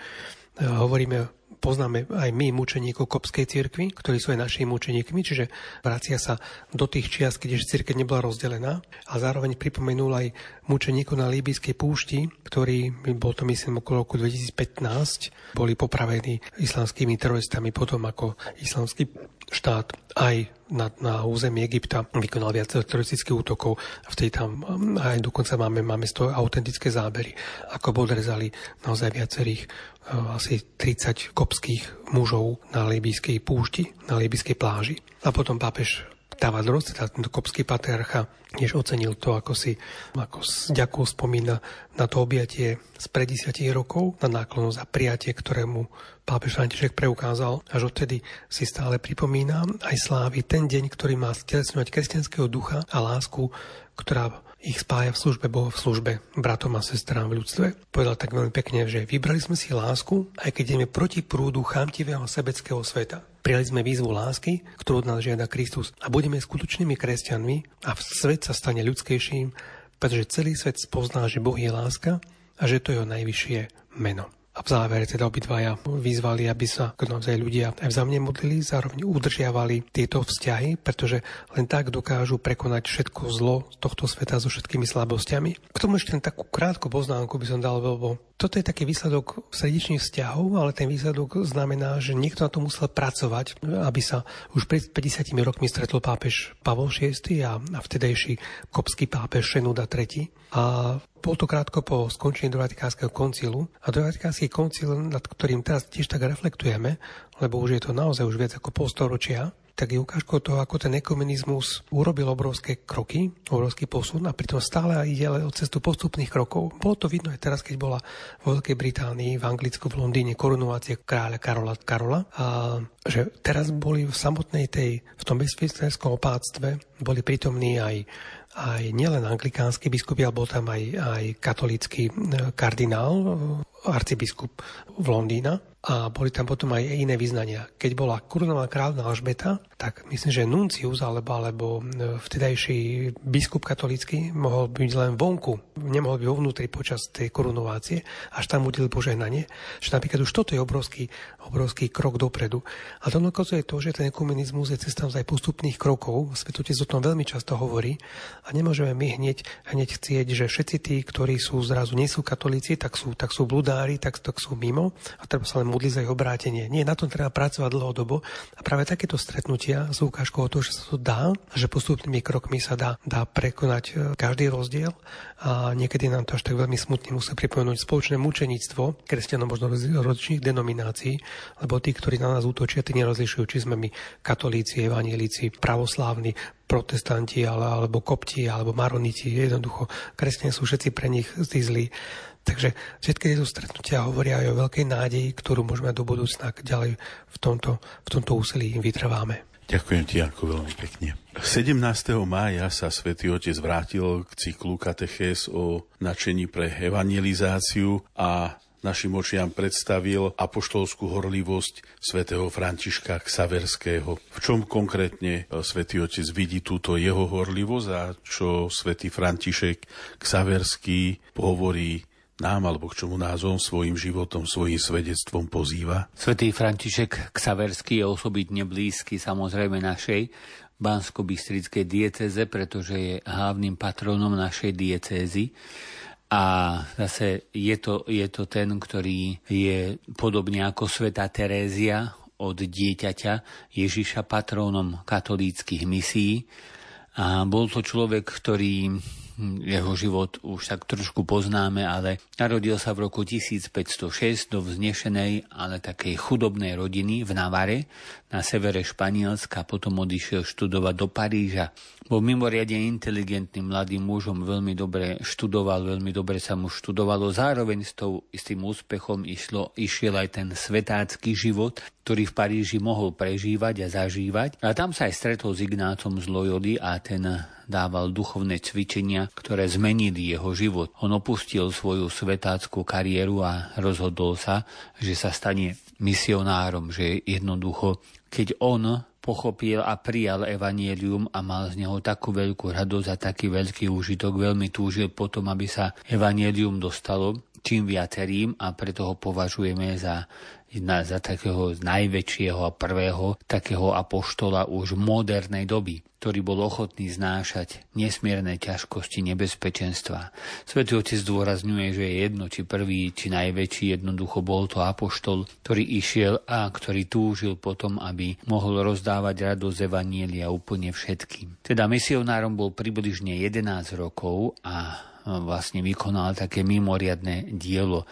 hovoríme poznáme aj my mučeníkov kopskej cirkvi, ktorí sú aj našimi mučeníkmi, čiže vracia sa do tých čias, keď ešte cirkev nebola rozdelená a zároveň pripomenul aj mučeníkov na Líbyskej púšti, ktorí, bol to myslím okolo roku 2015, boli popravení islamskými teroristami potom ako islamský štát aj na, na území Egypta vykonal viac teroristických útokov a vtedy tam aj dokonca máme, máme z toho autentické zábery, ako podrezali naozaj viacerých asi 30 kopských mužov na libijskej púšti, na libijskej pláži. A potom pápež Tavadros, teda tento kopský patriarcha, tiež ocenil to, ako si ako s ďakou spomína na to objatie z pred 10 rokov, na náklonosť a prijatie, ktorému pápež František preukázal. Až odtedy si stále pripomína aj slávy ten deň, ktorý má stelesňovať kresťanského ducha a lásku, ktorá ich spája v službe Boha, v službe bratom a sestrám v ľudstve. Povedal tak veľmi pekne, že vybrali sme si lásku, aj keď ideme proti prúdu chamtivého sebeckého sveta. Prijali sme výzvu lásky, ktorú od nás žiada Kristus a budeme skutočnými kresťanmi a svet sa stane ľudskejším, pretože celý svet spozná, že Boh je láska a že to je jeho najvyššie meno. A v závere teda obidvaja vyzvali, aby sa naozaj ľudia aj vzájomne modlili, zároveň udržiavali tieto vzťahy, pretože len tak dokážu prekonať všetko zlo tohto sveta so všetkými slabosťami. K tomu ešte takú krátku poznámku by som dal, lebo toto je taký výsledok srdečných vzťahov, ale ten výsledok znamená, že niekto na to musel pracovať, aby sa už pred 50 rokmi stretol pápež Pavol VI a, vtedajší kopský pápež Šenúda III. A Bol to krátko po skončení druhého Vatikánskeho koncilu a druhý Vatikánsky koncil, nad ktorým teraz tiež tak reflektujeme, lebo už je to naozaj už viac ako polstoročia, tak je ukážkou toho, ako ten ekumenizmus urobil obrovské kroky, obrovský posun a pritom stále ide o cestu postupných krokov. Bolo to vidno aj teraz, keď bola vo Veľkej Británii, v Anglicku, v Londýne korunovacie kráľa Karola Karola a že teraz boli v samotnej tej, v tom bezpečenskom opáctve, boli prítomní aj aj nielen anglikánsky biskup, ale bol tam aj, aj katolícky e, kardinál, e, arcibiskup v Londýna a boli tam potom aj iné vyznania. Keď bola korunovaná kráľovná Alžbeta, tak myslím, že nuncius alebo, alebo e, vtedajší biskup katolícky mohol byť len vonku, nemohol byť vo vnútri počas tej korunovácie, až tam udelil požehnanie. Že napríklad už toto je obrovský, obrovský krok dopredu. A to je to, že ten ekumenizmus je cesta aj postupných krokov. Svetotec o tom veľmi často hovorí a nemôžeme my hneď, hneď chcieť, že všetci tí, ktorí sú zrazu nie sú katolíci, tak sú, tak sú bludári, tak, tak sú mimo a treba sa len modliť za ich obrátenie. Nie, na tom treba pracovať dlhodobo a práve takéto stretnutia sú ukážkou o to, že sa to dá, že postupnými krokmi sa dá, dá prekonať e, každý rozdiel a niekedy nám to až tak veľmi smutne musí pripomenúť spoločné mučenictvo kresťanov možno rozličných denominácií, lebo tí, ktorí na nás útočia, tí nerozlišujú, či sme my katolíci, evanielici, pravoslávni, protestanti, ale, alebo kopti, alebo maroniti. Jednoducho, kresťania sú všetci pre nich zlí. Takže všetky tieto stretnutia hovoria aj o veľkej nádeji, ktorú môžeme do budúcna ďalej v tomto, v tomto úsilí vytrváme. Ďakujem ti, Janko, veľmi pekne. 17. mája sa svätý Otec vrátil k cyklu katechés o načení pre evangelizáciu a našim očiam predstavil apoštolskú horlivosť svätého Františka Ksaverského. V čom konkrétne svätý Otec vidí túto jeho horlivosť a čo svätý František Ksaverský hovorí nám alebo k čomu názvom svojim životom, svojim svedectvom pozýva? Svetý František Ksaverský je osobitne blízky samozrejme našej bansko-bystrickej dieceze, pretože je hlavným patronom našej diecézy. A zase je to, je to ten, ktorý je podobne ako sveta Terézia od dieťaťa Ježiša patrónom katolíckých misií. A bol to človek, ktorý jeho život už tak trošku poznáme, ale narodil sa v roku 1506 do vznešenej, ale takej chudobnej rodiny v Navare na severe Španielska, potom odišiel študovať do Paríža. Bol mimoriadne inteligentným mladým mužom, veľmi dobre študoval, veľmi dobre sa mu študovalo. Zároveň s, tou, s tým úspechom išlo, išiel aj ten svetácky život, ktorý v Paríži mohol prežívať a zažívať. A tam sa aj stretol s Ignácom z Loyody a ten dával duchovné cvičenia, ktoré zmenili jeho život. On opustil svoju svetáckú kariéru a rozhodol sa, že sa stane misionárom, že jednoducho, keď on pochopil a prijal evanielium a mal z neho takú veľkú radosť a taký veľký úžitok, veľmi túžil potom, aby sa evanielium dostalo čím viacerým a preto ho považujeme za za takého najväčšieho a prvého takého apoštola už modernej doby, ktorý bol ochotný znášať nesmierne ťažkosti, nebezpečenstva. Svetý Otec zdôrazňuje, že je jedno, či prvý, či najväčší, jednoducho bol to apoštol, ktorý išiel a ktorý túžil potom, aby mohol rozdávať radosť Evanielia úplne všetkým. Teda misionárom bol približne 11 rokov a vlastne vykonal také mimoriadne dielo.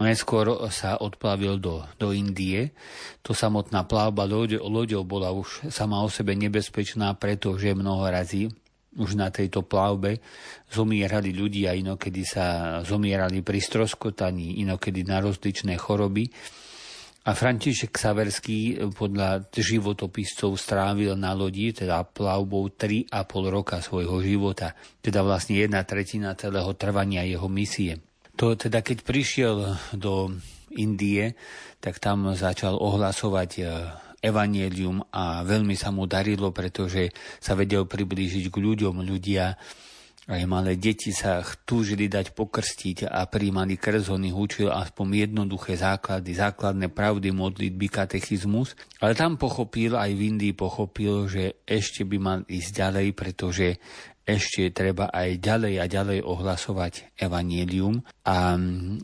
Neskôr sa odplavil do, do Indie. To samotná plavba loďou bola už sama o sebe nebezpečná, pretože mnoho razy už na tejto plavbe zomierali ľudia, inokedy sa zomierali pri stroskotaní, inokedy na rozličné choroby. A František Saverský podľa životopiscov strávil na lodi, teda plavbou 3,5 roka svojho života, teda vlastne jedna tretina celého trvania jeho misie. To teda, keď prišiel do Indie, tak tam začal ohlasovať e, evanielium a veľmi sa mu darilo, pretože sa vedel priblížiť k ľuďom. Ľudia, aj malé deti sa túžili dať pokrstiť a príjmali krst, on učil aspoň jednoduché základy, základné pravdy, modlitby, katechizmus. Ale tam pochopil, aj v Indii pochopil, že ešte by mal ísť ďalej, pretože ešte treba aj ďalej a ďalej ohlasovať evanielium a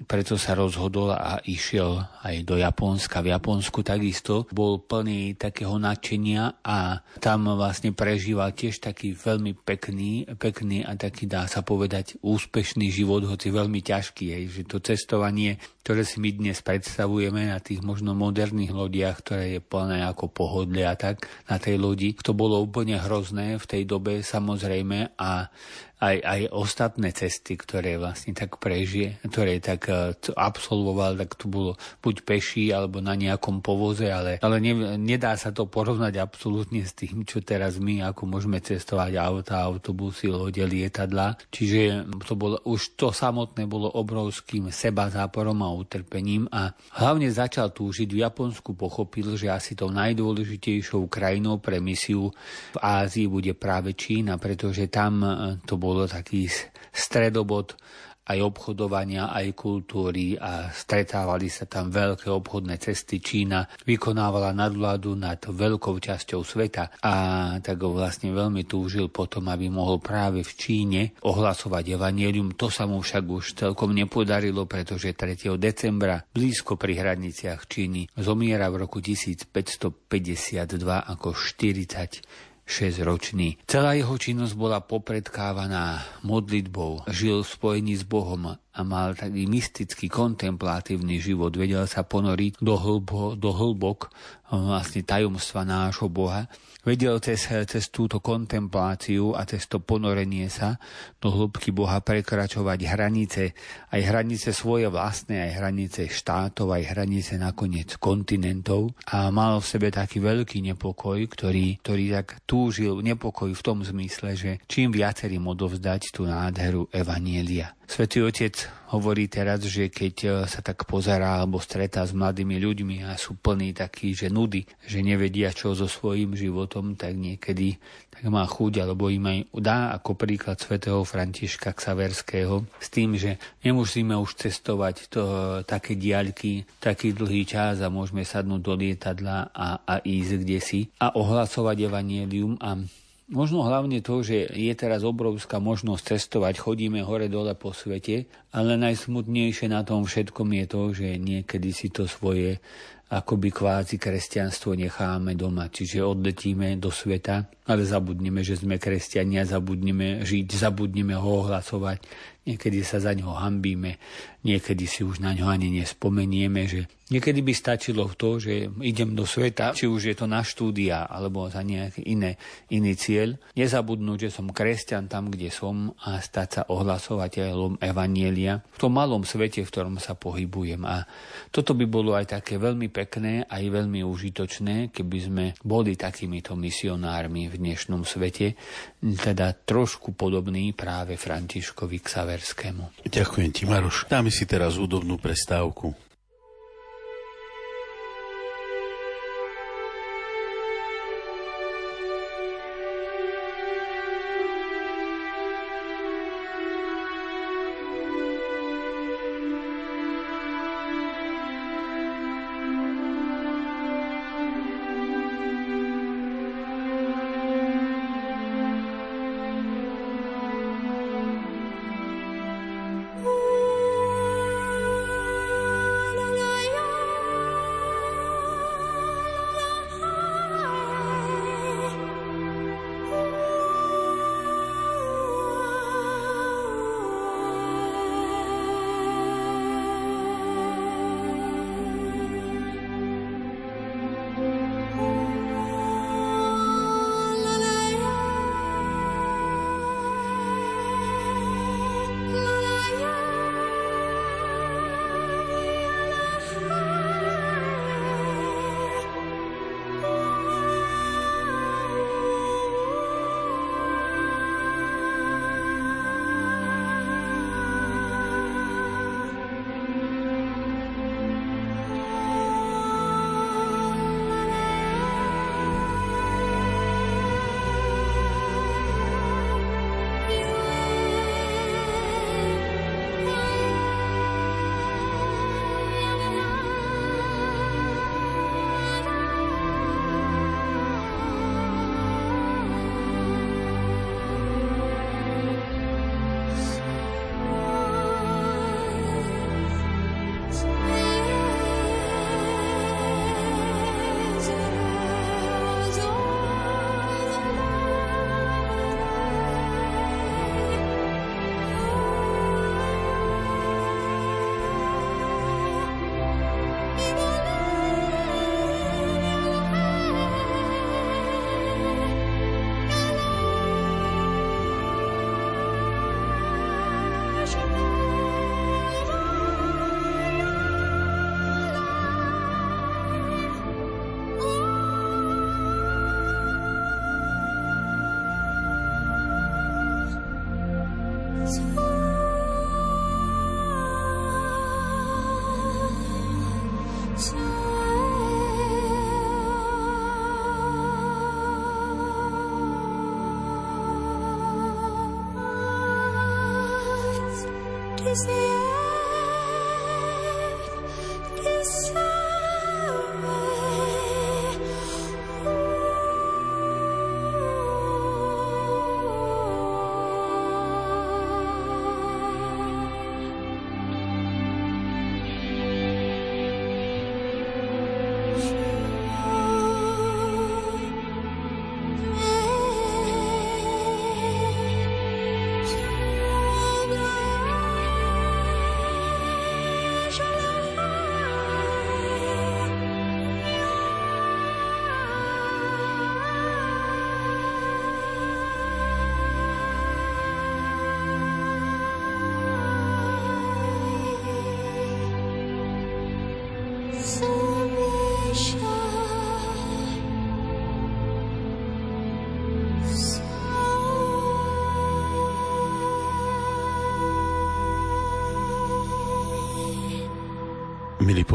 preto sa rozhodol a išiel aj do Japonska. V Japonsku takisto bol plný takého nadšenia a tam vlastne prežíval tiež taký veľmi pekný, pekný a taký dá sa povedať úspešný život, hoci veľmi ťažký, je, že to cestovanie, ktoré si my dnes predstavujeme na tých možno moderných lodiach, ktoré je plné ako pohodlie a tak na tej lodi, to bolo úplne hrozné v tej dobe samozrejme a aj, aj ostatné cesty, ktoré vlastne tak prežije, ktoré tak uh, absolvoval, tak to bolo buď peší alebo na nejakom povoze, ale, ale ne, nedá sa to porovnať absolútne s tým, čo teraz my, ako môžeme cestovať auta, autobusy, lode, lietadla. Čiže to bolo, už to samotné bolo obrovským seba záporom a utrpením a hlavne začal túžiť v Japonsku, pochopil, že asi tou najdôležitejšou krajinou pre misiu v Ázii bude práve Čína, pretože tam e, to bolo taký stredobod aj obchodovania, aj kultúry a stretávali sa tam veľké obchodné cesty. Čína vykonávala nadvládu nad veľkou časťou sveta a tak ho vlastne veľmi túžil potom, aby mohol práve v Číne ohlasovať evanielium. To sa mu však už celkom nepodarilo, pretože 3. decembra blízko pri hraniciach Číny zomiera v roku 1552 ako 40 6-ročný. Celá jeho činnosť bola popredkávaná modlitbou, žil v spojení s Bohom a mal taký mystický, kontemplatívny život. Vedel sa ponoriť do, hlbo, do hlbok vlastne tajomstva nášho Boha vedel cez, cez túto kontempláciu a cez to ponorenie sa do hĺbky Boha prekračovať hranice, aj hranice svoje vlastné, aj hranice štátov, aj hranice nakoniec kontinentov a mal v sebe taký veľký nepokoj, ktorý, ktorý tak túžil nepokoj v tom zmysle, že čím viacerým odovzdať tú nádheru Evanielia. Svetý Otec hovorí teraz, že keď e, sa tak pozerá alebo stretá s mladými ľuďmi a sú plní takí, že nudy, že nevedia čo so svojím životom, tak niekedy tak má chuť, alebo im aj dá ako príklad svätého Františka Ksaverského s tým, že nemusíme už cestovať to, také diaľky, taký dlhý čas a môžeme sadnúť do lietadla a, a ísť kde si a ohlasovať evanielium a Možno hlavne to, že je teraz obrovská možnosť cestovať, chodíme hore-dole po svete, ale najsmutnejšie na tom všetkom je to, že niekedy si to svoje akoby kvázi kresťanstvo necháme doma. Čiže odletíme do sveta, ale zabudneme, že sme kresťania, zabudneme žiť, zabudneme ho ohlasovať, Niekedy sa za ňo hambíme, niekedy si už na ňo ani nespomenieme, že niekedy by stačilo to, že idem do sveta, či už je to na štúdia alebo za nejaký iné, iný cieľ, nezabudnúť, že som kresťan tam, kde som a stať sa ohlasovateľom Evanielia v tom malom svete, v ktorom sa pohybujem. A toto by bolo aj také veľmi pekné, aj veľmi užitočné, keby sme boli takýmito misionármi v dnešnom svete, teda trošku podobný práve Františkovi Xaver Severskému. Ďakujem ti, Maroš. Dáme si teraz údobnú prestávku.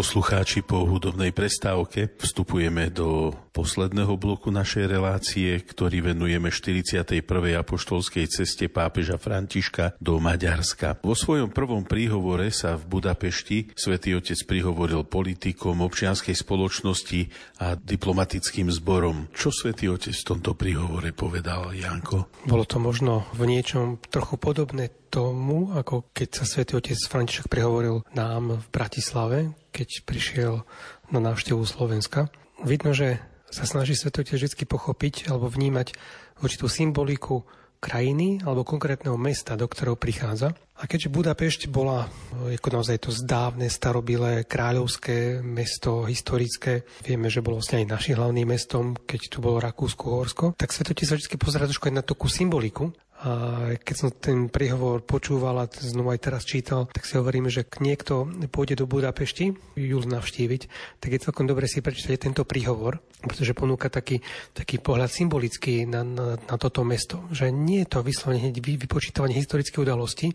Poslucháči, po hudobnej prestávke vstupujeme do posledného bloku našej relácie, ktorý venujeme 41. apoštolskej ceste pápeža Františka do Maďarska. Vo svojom prvom príhovore sa v Budapešti svätý Otec prihovoril politikom, občianskej spoločnosti a diplomatickým zborom. Čo svätý Otec v tomto príhovore povedal, Janko? Bolo to možno v niečom trochu podobné tomu, ako keď sa svätý otec František prehovoril nám v Bratislave, keď prišiel na návštevu Slovenska. Vidno, že sa snaží svätý otec vždy pochopiť alebo vnímať určitú symboliku krajiny alebo konkrétneho mesta, do ktorého prichádza. A keďže Budapešť bola ako naozaj to zdávne, starobilé, kráľovské mesto, historické, vieme, že bolo vlastne aj našim hlavným mestom, keď tu bolo Rakúsko-Horsko, tak Svetotec sa vždy pozerá trošku aj na takú symboliku a keď som ten príhovor počúval a znova aj teraz čítal, tak si hovorím, že niekto pôjde do Budapešti ju navštíviť, tak je celkom dobre si prečítať tento príhovor, pretože ponúka taký, taký pohľad symbolický na, na, na toto mesto. Že nie je to vyslovene vypočítavanie historických udalostí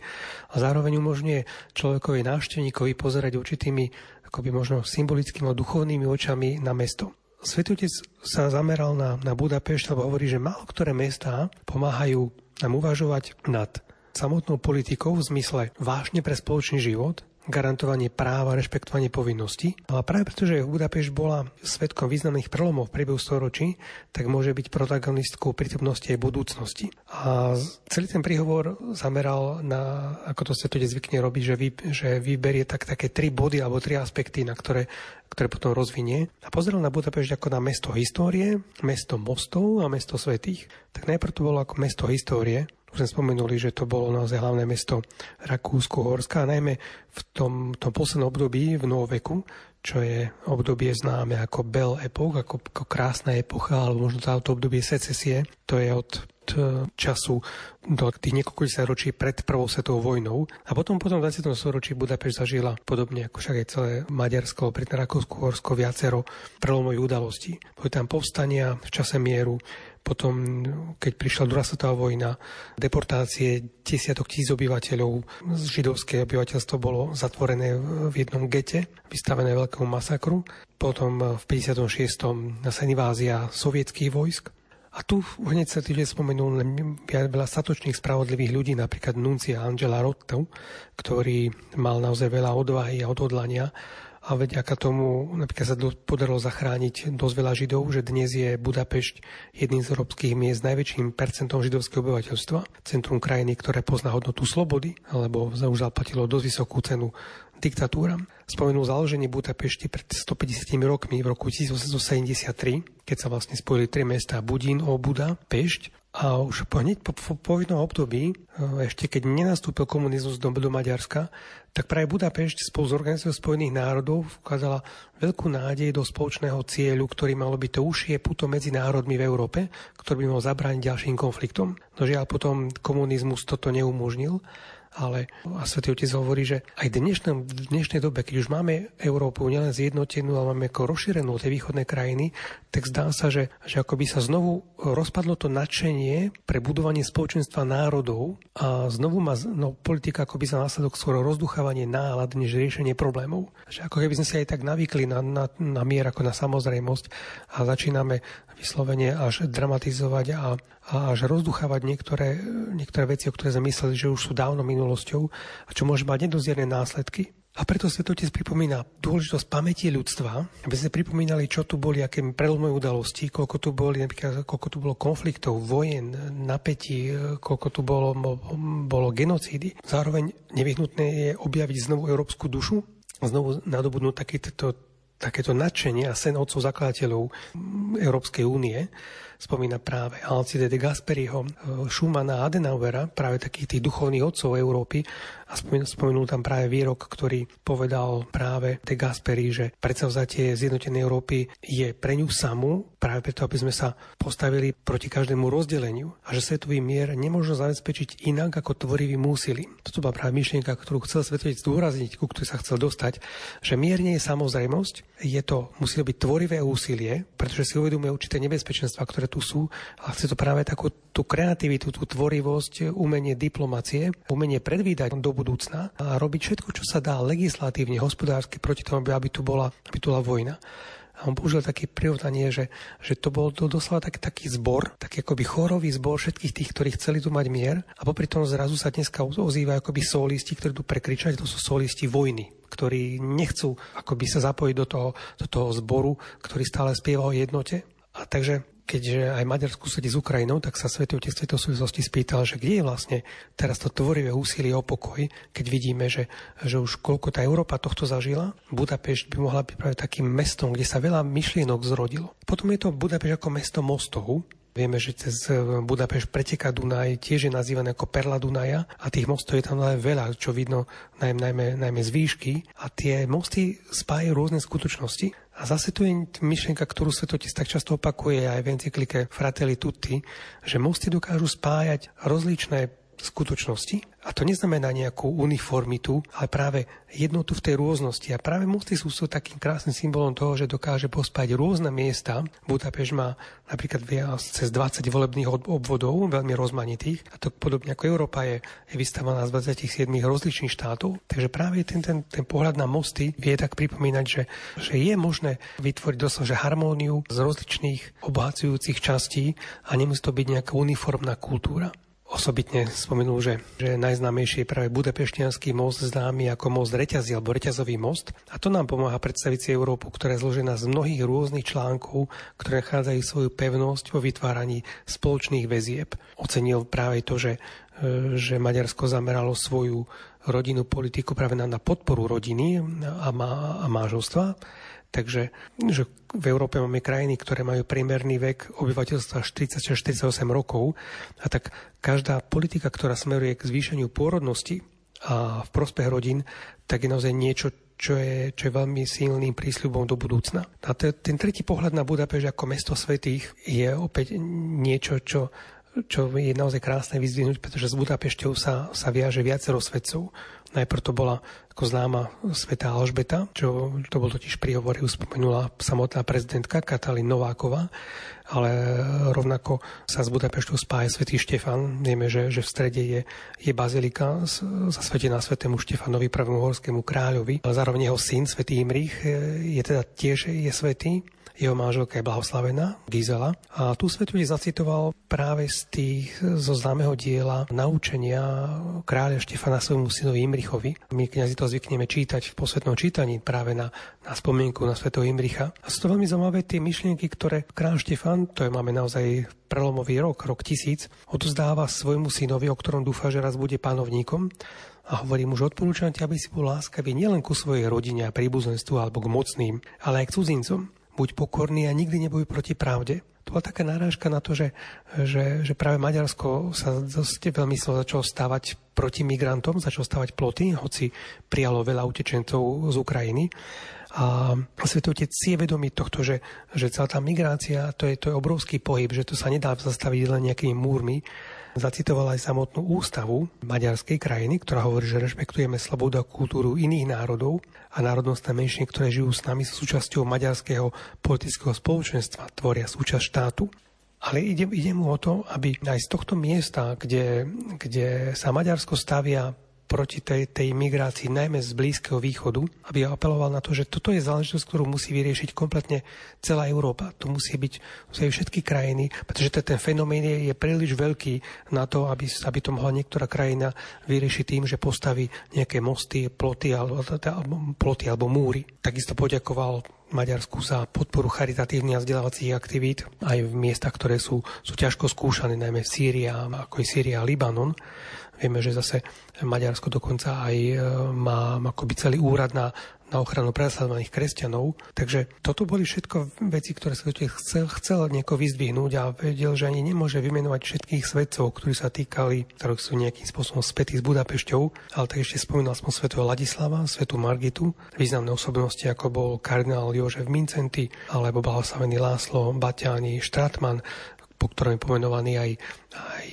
a zároveň umožňuje človekovi návštevníkovi pozerať určitými akoby možno symbolickými a duchovnými očami na mesto. Svetotec sa zameral na, na Budapešť, lebo hovorí, že málo ktoré mestá pomáhajú nám uvažovať nad samotnou politikou v zmysle vážne pre spoločný život, garantovanie práva, rešpektovanie povinností. A práve preto, že Budapešť bola svetkom významných prelomov v priebehu storočí, tak môže byť protagonistkou prítomnosti aj budúcnosti. A celý ten príhovor zameral na, ako to to zvykne robiť, že, vy, že vyberie tak, také tri body alebo tri aspekty, na ktoré, ktoré potom rozvinie. A pozrel na Budapešť ako na mesto histórie, mesto mostov a mesto svetých. Tak najprv to bolo ako mesto histórie, už sme spomenuli, že to bolo naozaj hlavné mesto Rakúsko-Horska, a najmä v tom, tom poslednom období v novoveku, čo je obdobie známe ako Bell Epoch, ako, ako krásna epocha, alebo možno táto obdobie secesie. To je od času do tých niekoľko ročí pred prvou svetovou vojnou. A potom potom v 20. storočí Budapešť zažila podobne ako však aj celé Maďarsko, pri Rakúsko-Horsko viacero prelomových udalostí. Boli tam povstania v čase mieru, potom, keď prišla druhá svetová vojna, deportácie desiatok tisíc obyvateľov, židovské obyvateľstvo bolo zatvorené v jednom gete, vystavené veľkému masakru. Potom v 56. sa invázia sovietských vojsk. A tu hneď sa týždeň spomenul veľa statočných spravodlivých ľudí, napríklad nuncia Angela Rotto, ktorý mal naozaj veľa odvahy a odhodlania a veď aká tomu napríklad sa podarilo zachrániť dosť veľa Židov, že dnes je Budapešť jedným z európskych miest s najväčším percentom židovského obyvateľstva, centrum krajiny, ktoré pozná hodnotu slobody, alebo už zaplatilo dosť vysokú cenu diktatúram. Spomenul založenie Budapešti pred 150 rokmi v roku 1873, keď sa vlastne spojili tri mesta Budín, Obuda, Pešť a už hneď po, po, po jednom období, e, ešte keď nenastúpil komunizmus do, do Maďarska, tak práve Budapešť spolu s Organizáciou spojených národov ukázala veľkú nádej do spoločného cieľu, ktorý malo byť to užšie puto medzi národmi v Európe, ktorý by mal zabrániť ďalším konfliktom. No žiaľ potom komunizmus toto neumožnil ale a Svetý Otec hovorí, že aj dnešnom, v dnešnej dobe, keď už máme Európu nielen zjednotenú, ale máme ako rozšírenú tie východné krajiny, tak zdá sa, že, že ako by sa znovu rozpadlo to nadšenie pre budovanie spoločenstva národov a znovu má no, politika ako by za následok skôr rozduchávanie nálad, než riešenie problémov. Že ako keby sme sa aj tak navykli na, na, na mier ako na samozrejmosť a začíname vyslovene až dramatizovať a, a až rozduchávať niektoré, niektoré veci, o ktoré sme mysleli, že už sú dávno minulosťou a čo môže mať nedozierne následky. A preto Svetotec pripomína dôležitosť pamäti ľudstva, aby sme pripomínali, čo tu boli, aké prelomové udalosti, koľko tu boli, koľko tu bolo konfliktov, vojen, napätí, koľko tu bolo, bolo genocídy. Zároveň nevyhnutné je objaviť znovu európsku dušu, znovu nadobudnúť takéto, takéto nadšenie a sen otcov zakladateľov Európskej únie, spomína práve Alcide de Gasperiho, Schumana a Adenauera, práve takých tých duchovných otcov Európy a spomenul tam práve výrok, ktorý povedal práve de Gasperi, že predsavzatie zjednotenej Európy je pre ňu samú, práve preto, aby sme sa postavili proti každému rozdeleniu a že svetový mier nemôžno zabezpečiť inak ako tvorivým úsilím. Toto bola práve myšlienka, ktorú chcel svetovec zdôrazniť, ku ktorej sa chcel dostať, že mier nie je samozrejmosť, je to, musí to byť tvorivé úsilie, pretože si uvedomuje určité nebezpečenstva, ktoré tu sú a chce to práve takú tú kreativitu, tú tvorivosť, umenie diplomacie, umenie predvídať do budúcna a robiť všetko, čo sa dá legislatívne, hospodársky proti tomu, aby tu bola, aby tu bola vojna. A on použil také prirovnanie, že, že to bol to doslova taký, taký zbor, taký akoby chorový zbor všetkých tých, ktorí chceli tu mať mier a popri tom zrazu sa dneska ozývajú akoby solisti, ktorí tu prekričať, to sú solisti vojny ktorí nechcú akoby sa zapojiť do toho, do toho zboru, ktorý stále spieva o jednote. A takže keďže aj Maďarsku sedí s Ukrajinou, tak sa Svetý Otec v súvislosti spýtal, že kde je vlastne teraz to tvorivé úsilie o pokoj, keď vidíme, že, že už koľko tá Európa tohto zažila. Budapešť by mohla byť práve takým mestom, kde sa veľa myšlienok zrodilo. Potom je to Budapešť ako mesto mostov, Vieme, že cez Budapešť preteká Dunaj, tiež je nazývané ako Perla Dunaja a tých mostov je tam ale veľa, čo vidno najmä, najmä, najmä z výšky a tie mosty spájajú rôzne skutočnosti. A zase tu je myšlienka, ktorú Svetotec tak často opakuje aj v encyklike Fratelli Tutti, že mosty dokážu spájať rozličné skutočnosti. A to neznamená nejakú uniformitu, ale práve jednotu v tej rôznosti. A práve mosty sú, sú takým krásnym symbolom toho, že dokáže pospať rôzne miesta. Budapešť má napríklad cez 20 volebných obvodov, veľmi rozmanitých. A to podobne ako Európa je, je vystavaná z 27 rozličných štátov. Takže práve ten, ten, ten pohľad na mosty vie tak pripomínať, že, že je možné vytvoriť doslova harmóniu z rozličných obohacujúcich častí a nemusí to byť nejaká uniformná kultúra. Osobitne spomenul, že, že najznámejší je práve Budapešťanský most známy ako most reťazí alebo reťazový most. A to nám pomáha predstaviť si Európu, ktorá je zložená z mnohých rôznych článkov, ktoré nachádzajú svoju pevnosť vo vytváraní spoločných väzieb. Ocenil práve to, že, že Maďarsko zameralo svoju rodinnú politiku práve na, na podporu rodiny a, má, a mážovstva Takže že v Európe máme krajiny, ktoré majú priemerný vek obyvateľstva 40-48 rokov a tak každá politika, ktorá smeruje k zvýšeniu pôrodnosti a v prospech rodín, tak je naozaj niečo, čo je, čo je veľmi silným prísľubom do budúcna. A ten tretí pohľad na Budapešť ako mesto svetých je opäť niečo, čo čo je naozaj krásne vyzdvihnúť, pretože s Budapešťou sa, sa viaže viacero svetcov. Najprv to bola ako známa sveta Alžbeta, čo to bol totiž príhovor, ju spomenula samotná prezidentka Katalín Nováková, ale rovnako sa z Budapešťou spája svätý Štefan. Vieme, že, že v strede je, je bazilika zasvetená svetému Štefanovi, prvému horskému kráľovi. Zároveň jeho syn, svätý Imrich, je teda tiež je svetý jeho manželka je blahoslavená, Gizela. A tu svetuje zacitoval práve z tých, zo známeho diela naučenia kráľa Štefana svojmu synovi Imrichovi. My kniazy to zvykneme čítať v posvetnom čítaní práve na, na spomienku na svetého Imricha. A sú to veľmi zaujímavé tie myšlienky, ktoré kráľ Štefan, to je máme naozaj prelomový rok, rok tisíc, odozdáva svojmu synovi, o ktorom dúfa, že raz bude pánovníkom a hovorí mu, že odporúčam ti, aby si bol láskavý nielen ku svojej rodine a príbuzenstvu alebo k mocným, ale aj k cudzincom buď pokorný a nikdy neboj proti pravde. To bola taká narážka na to, že, že, že práve Maďarsko sa dosť veľmi začalo stávať proti migrantom, začalo stávať ploty, hoci prijalo veľa utečencov z Ukrajiny. A Svetotec si je vedomý tohto, že, že celá tá migrácia, to je, to je obrovský pohyb, že to sa nedá zastaviť len nejakými múrmi, zacitoval aj samotnú ústavu maďarskej krajiny, ktorá hovorí, že rešpektujeme slobodu a kultúru iných národov a národnostné menšiny, ktoré žijú s nami, sú súčasťou maďarského politického spoločenstva, tvoria súčasť štátu. Ale ide, ide mu o to, aby aj z tohto miesta, kde, kde sa Maďarsko stavia proti tej, tej migrácii, najmä z Blízkeho východu, aby apeloval na to, že toto je záležitosť, ktorú musí vyriešiť kompletne celá Európa. To musí byť musí všetky krajiny, pretože ten fenomén je, je príliš veľký na to, aby, aby to mohla niektorá krajina vyriešiť tým, že postaví nejaké mosty, ploty alebo, ploty alebo múry. Takisto poďakoval Maďarsku za podporu charitatívnych a vzdelávacích aktivít aj v miestach, ktoré sú, sú ťažko skúšané, najmä v Sýria, ako je Sýria a Libanon. Vieme, že zase Maďarsko dokonca aj e, má akoby celý úrad na, na ochranu prenasledovaných kresťanov. Takže toto boli všetko veci, ktoré sa chcel, chcel nieko vyzdvihnúť a vedel, že ani nemôže vymenovať všetkých svetcov, ktorí sa týkali, ktorí sú nejakým spôsobom spätí s Budapešťou, ale tak ešte spomínal som svetého Ladislava, svetu Margitu, významné osobnosti ako bol kardinál Jožef Mincenty alebo blahoslavený Láslo Baťáni Štratman, po ktorom je pomenovaný aj, aj,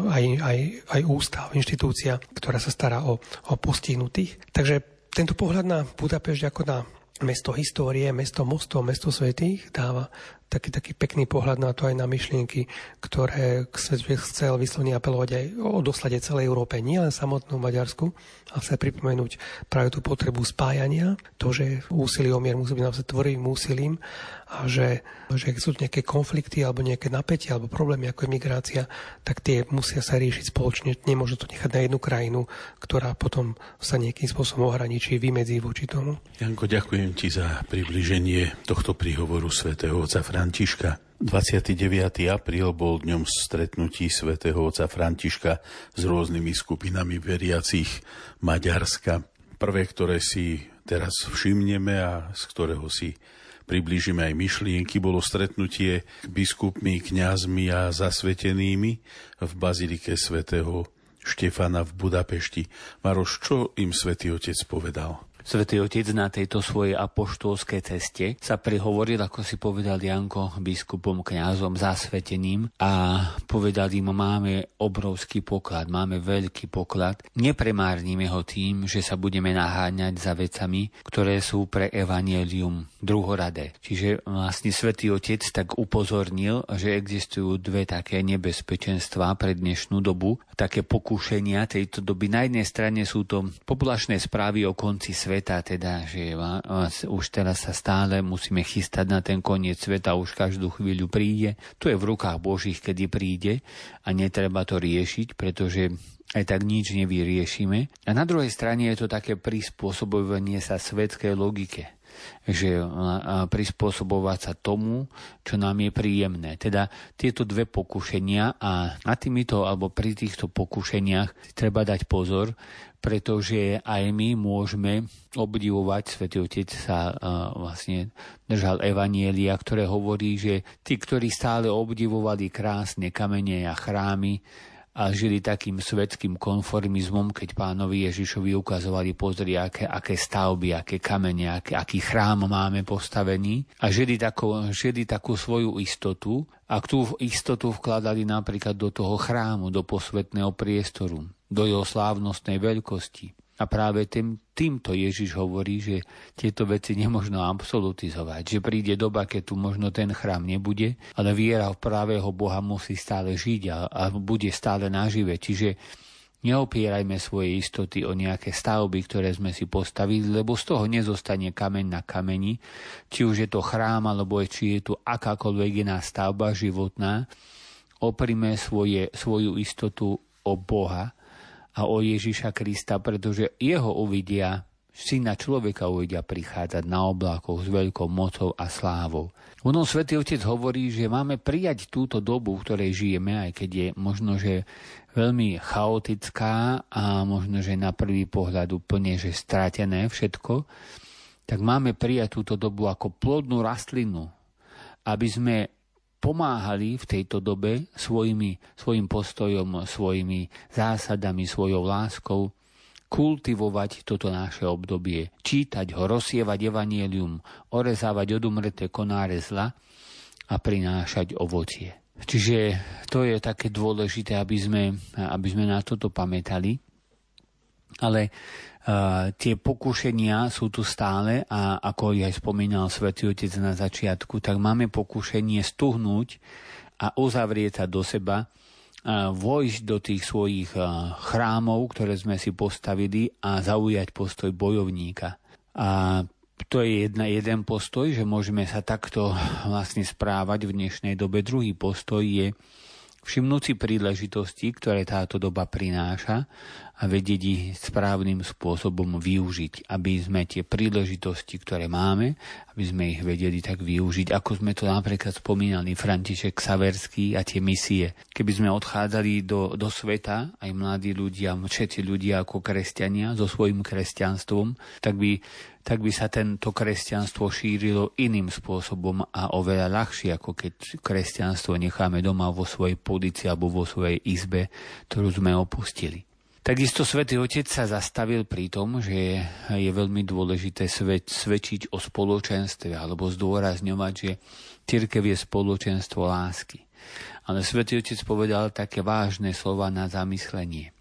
aj, aj, aj ústav, inštitúcia, ktorá sa stará o, o postihnutých. Takže tento pohľad na Budapešť ako na mesto histórie, mesto mostov, mesto svetých dáva taký, taký pekný pohľad na to aj na myšlienky, ktoré chcel vyslovne apelovať aj o doslade celej Európe, nielen samotnú Maďarsku, ale chce pripomenúť práve tú potrebu spájania, to, že úsilie o mier musí byť naozaj tvorivým úsilím a že, že ak sú nejaké konflikty alebo nejaké napätie alebo problémy ako je migrácia, tak tie musia sa riešiť spoločne. Nemôže to nechať na jednu krajinu, ktorá potom sa nejakým spôsobom ohraničí, vymedzí voči tomu. Janko, ďakujem ti za približenie tohto príhovoru svätého otca Františka. 29. apríl bol dňom stretnutí svätého otca Františka s rôznymi skupinami veriacich Maďarska. Prvé, ktoré si teraz všimneme a z ktorého si priblížime aj myšlienky, bolo stretnutie biskupmi, kňazmi a zasvetenými v bazilike svätého Štefana v Budapešti. Maroš, čo im svätý Otec povedal? Svetý Otec na tejto svojej apoštolskej ceste sa prihovoril, ako si povedal Janko, biskupom, kňazom, zasveteným a povedal im, máme obrovský poklad, máme veľký poklad. Nepremárnime ho tým, že sa budeme naháňať za vecami, ktoré sú pre evanielium druhoradé. Čiže vlastne Svetý Otec tak upozornil, že existujú dve také nebezpečenstvá pre dnešnú dobu, také pokušenia tejto doby. Na jednej strane sú to populačné správy o konci sveta, sveta, teda, že už teraz sa stále musíme chystať na ten koniec sveta, už každú chvíľu príde. To je v rukách Božích, kedy príde a netreba to riešiť, pretože aj tak nič nevyriešime. A na druhej strane je to také prispôsobovanie sa svetskej logike že prispôsobovať sa tomu, čo nám je príjemné. Teda tieto dve pokušenia a na týmito alebo pri týchto pokušeniach treba dať pozor, pretože aj my môžeme obdivovať, Svetý Otec sa uh, vlastne držal Evanielia, ktoré hovorí, že tí, ktorí stále obdivovali krásne kamene a chrámy, a žili takým svetským konformizmom, keď pánovi Ježišovi ukazovali, pozri, aké, aké stavby, aké kamene, aké, aký chrám máme postavený a žili, takú, žili takú svoju istotu a tú istotu vkladali napríklad do toho chrámu, do posvetného priestoru, do jeho slávnostnej veľkosti. A práve tým, týmto Ježiš hovorí, že tieto veci nemožno absolutizovať, že príde doba, keď tu možno ten chrám nebude, ale viera v právého Boha musí stále žiť a, a bude stále nažive. Čiže neopierajme svoje istoty o nejaké stavby, ktoré sme si postavili, lebo z toho nezostane kameň na kameni, či už je to chrám, alebo či je tu akákoľvek iná stavba životná. Oprime svoje, svoju istotu o Boha, a o Ježiša Krista, pretože jeho uvidia, syna človeka uvidia prichádzať na oblákoch s veľkou mocou a slávou. Ono Svetý Otec hovorí, že máme prijať túto dobu, v ktorej žijeme, aj keď je možno, že veľmi chaotická a možno, že na prvý pohľad úplne, že stratené všetko, tak máme prijať túto dobu ako plodnú rastlinu, aby sme pomáhali v tejto dobe svojimi, svojim postojom, svojimi zásadami, svojou láskou kultivovať toto naše obdobie, čítať ho, rozsievať evanielium, orezávať odumreté konáre zla a prinášať ovocie. Čiže to je také dôležité, aby sme, aby sme na toto pamätali. Ale uh, tie pokušenia sú tu stále a ako aj spomínal Svetý Otec na začiatku, tak máme pokušenie stuhnúť a uzavrieť sa do seba, uh, vojsť do tých svojich uh, chrámov, ktoré sme si postavili a zaujať postoj bojovníka. A to je jedna, jeden postoj, že môžeme sa takto vlastne správať v dnešnej dobe. Druhý postoj je všimnúť si príležitosti, ktoré táto doba prináša a vedieť ich správnym spôsobom využiť, aby sme tie príležitosti, ktoré máme, aby sme ich vedeli tak využiť, ako sme to napríklad spomínali František Saverský a tie misie. Keby sme odchádzali do, do sveta, aj mladí ľudia, všetci ľudia ako kresťania so svojím kresťanstvom, tak by tak by sa tento kresťanstvo šírilo iným spôsobom a oveľa ľahšie, ako keď kresťanstvo necháme doma vo svojej polici alebo vo svojej izbe, ktorú sme opustili. Takisto svätý Otec sa zastavil pri tom, že je veľmi dôležité svet, svedčiť o spoločenstve alebo zdôrazňovať, že církev je spoločenstvo lásky. Ale svätý Otec povedal také vážne slova na zamyslenie.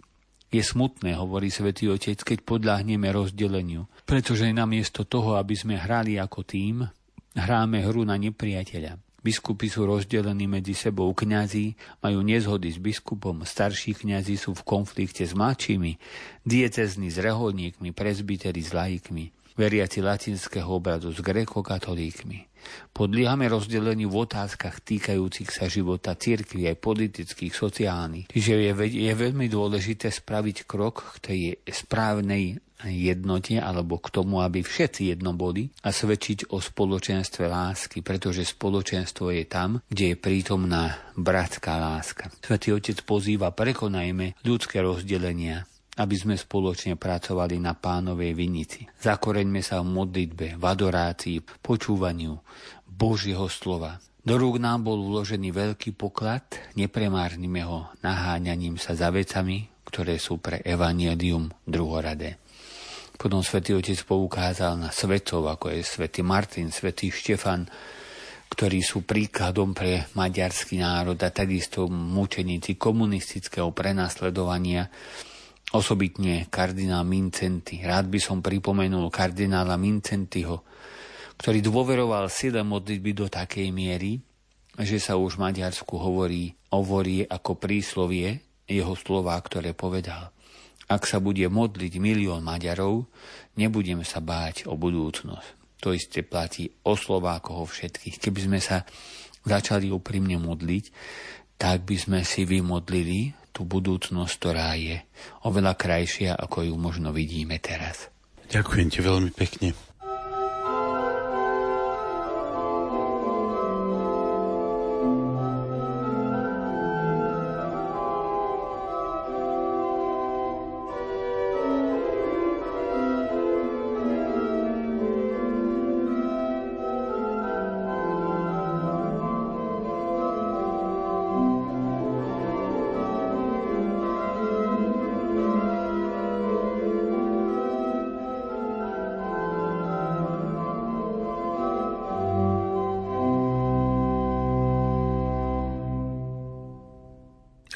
Je smutné, hovorí svätý Otec, keď podľahneme rozdeleniu, pretože namiesto toho, aby sme hrali ako tým, hráme hru na nepriateľa. Biskupy sú rozdelení medzi sebou, kňazí majú nezhody s biskupom, starší kňazí sú v konflikte s mladšími, diecezní s reholníkmi, prezbiteri s laikmi, veriaci latinského obradu s grekokatolíkmi. Podliehame rozdeleniu v otázkach týkajúcich sa života cirkvi aj politických, sociálnych. Čiže je, je veľmi dôležité spraviť krok k tej správnej jednote alebo k tomu, aby všetci jedno boli a svedčiť o spoločenstve lásky, pretože spoločenstvo je tam, kde je prítomná bratská láska. Svetý Otec pozýva, prekonajme ľudské rozdelenia, aby sme spoločne pracovali na pánovej vinici. Zakoreňme sa v modlitbe, v adorácii, počúvaniu Božieho slova. Do rúk nám bol uložený veľký poklad, nepremárnime ho naháňaním sa za vecami, ktoré sú pre evanielium druhoradé. Potom svätý Otec poukázal na svetov, ako je svätý Martin, svätý Štefan, ktorí sú príkladom pre maďarský národ a takisto mučeníci komunistického prenasledovania, osobitne kardinál Mincenty. Rád by som pripomenul kardinála Mincentiho, ktorý dôveroval sile modlitby do takej miery, že sa už v Maďarsku hovorí vorie ako príslovie jeho slova, ktoré povedal. Ak sa bude modliť milión Maďarov, nebudem sa báť o budúcnosť. To isté platí o Slovákoch, o všetkých. Keby sme sa začali úprimne modliť, tak by sme si vymodlili tú budúcnosť, ktorá je oveľa krajšia, ako ju možno vidíme teraz. Ďakujem ti veľmi pekne.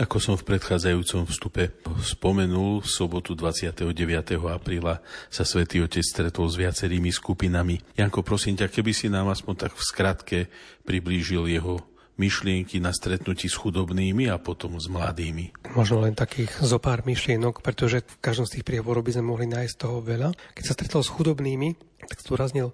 Ako som v predchádzajúcom vstupe spomenul, v sobotu 29. apríla sa svätý Otec stretol s viacerými skupinami. Janko, prosím ťa, keby si nám aspoň tak v skratke priblížil jeho myšlienky na stretnutí s chudobnými a potom s mladými. Možno len takých zo pár myšlienok, pretože v každom z tých príhovorov by sme mohli nájsť toho veľa. Keď sa stretol s chudobnými, tak zdôraznil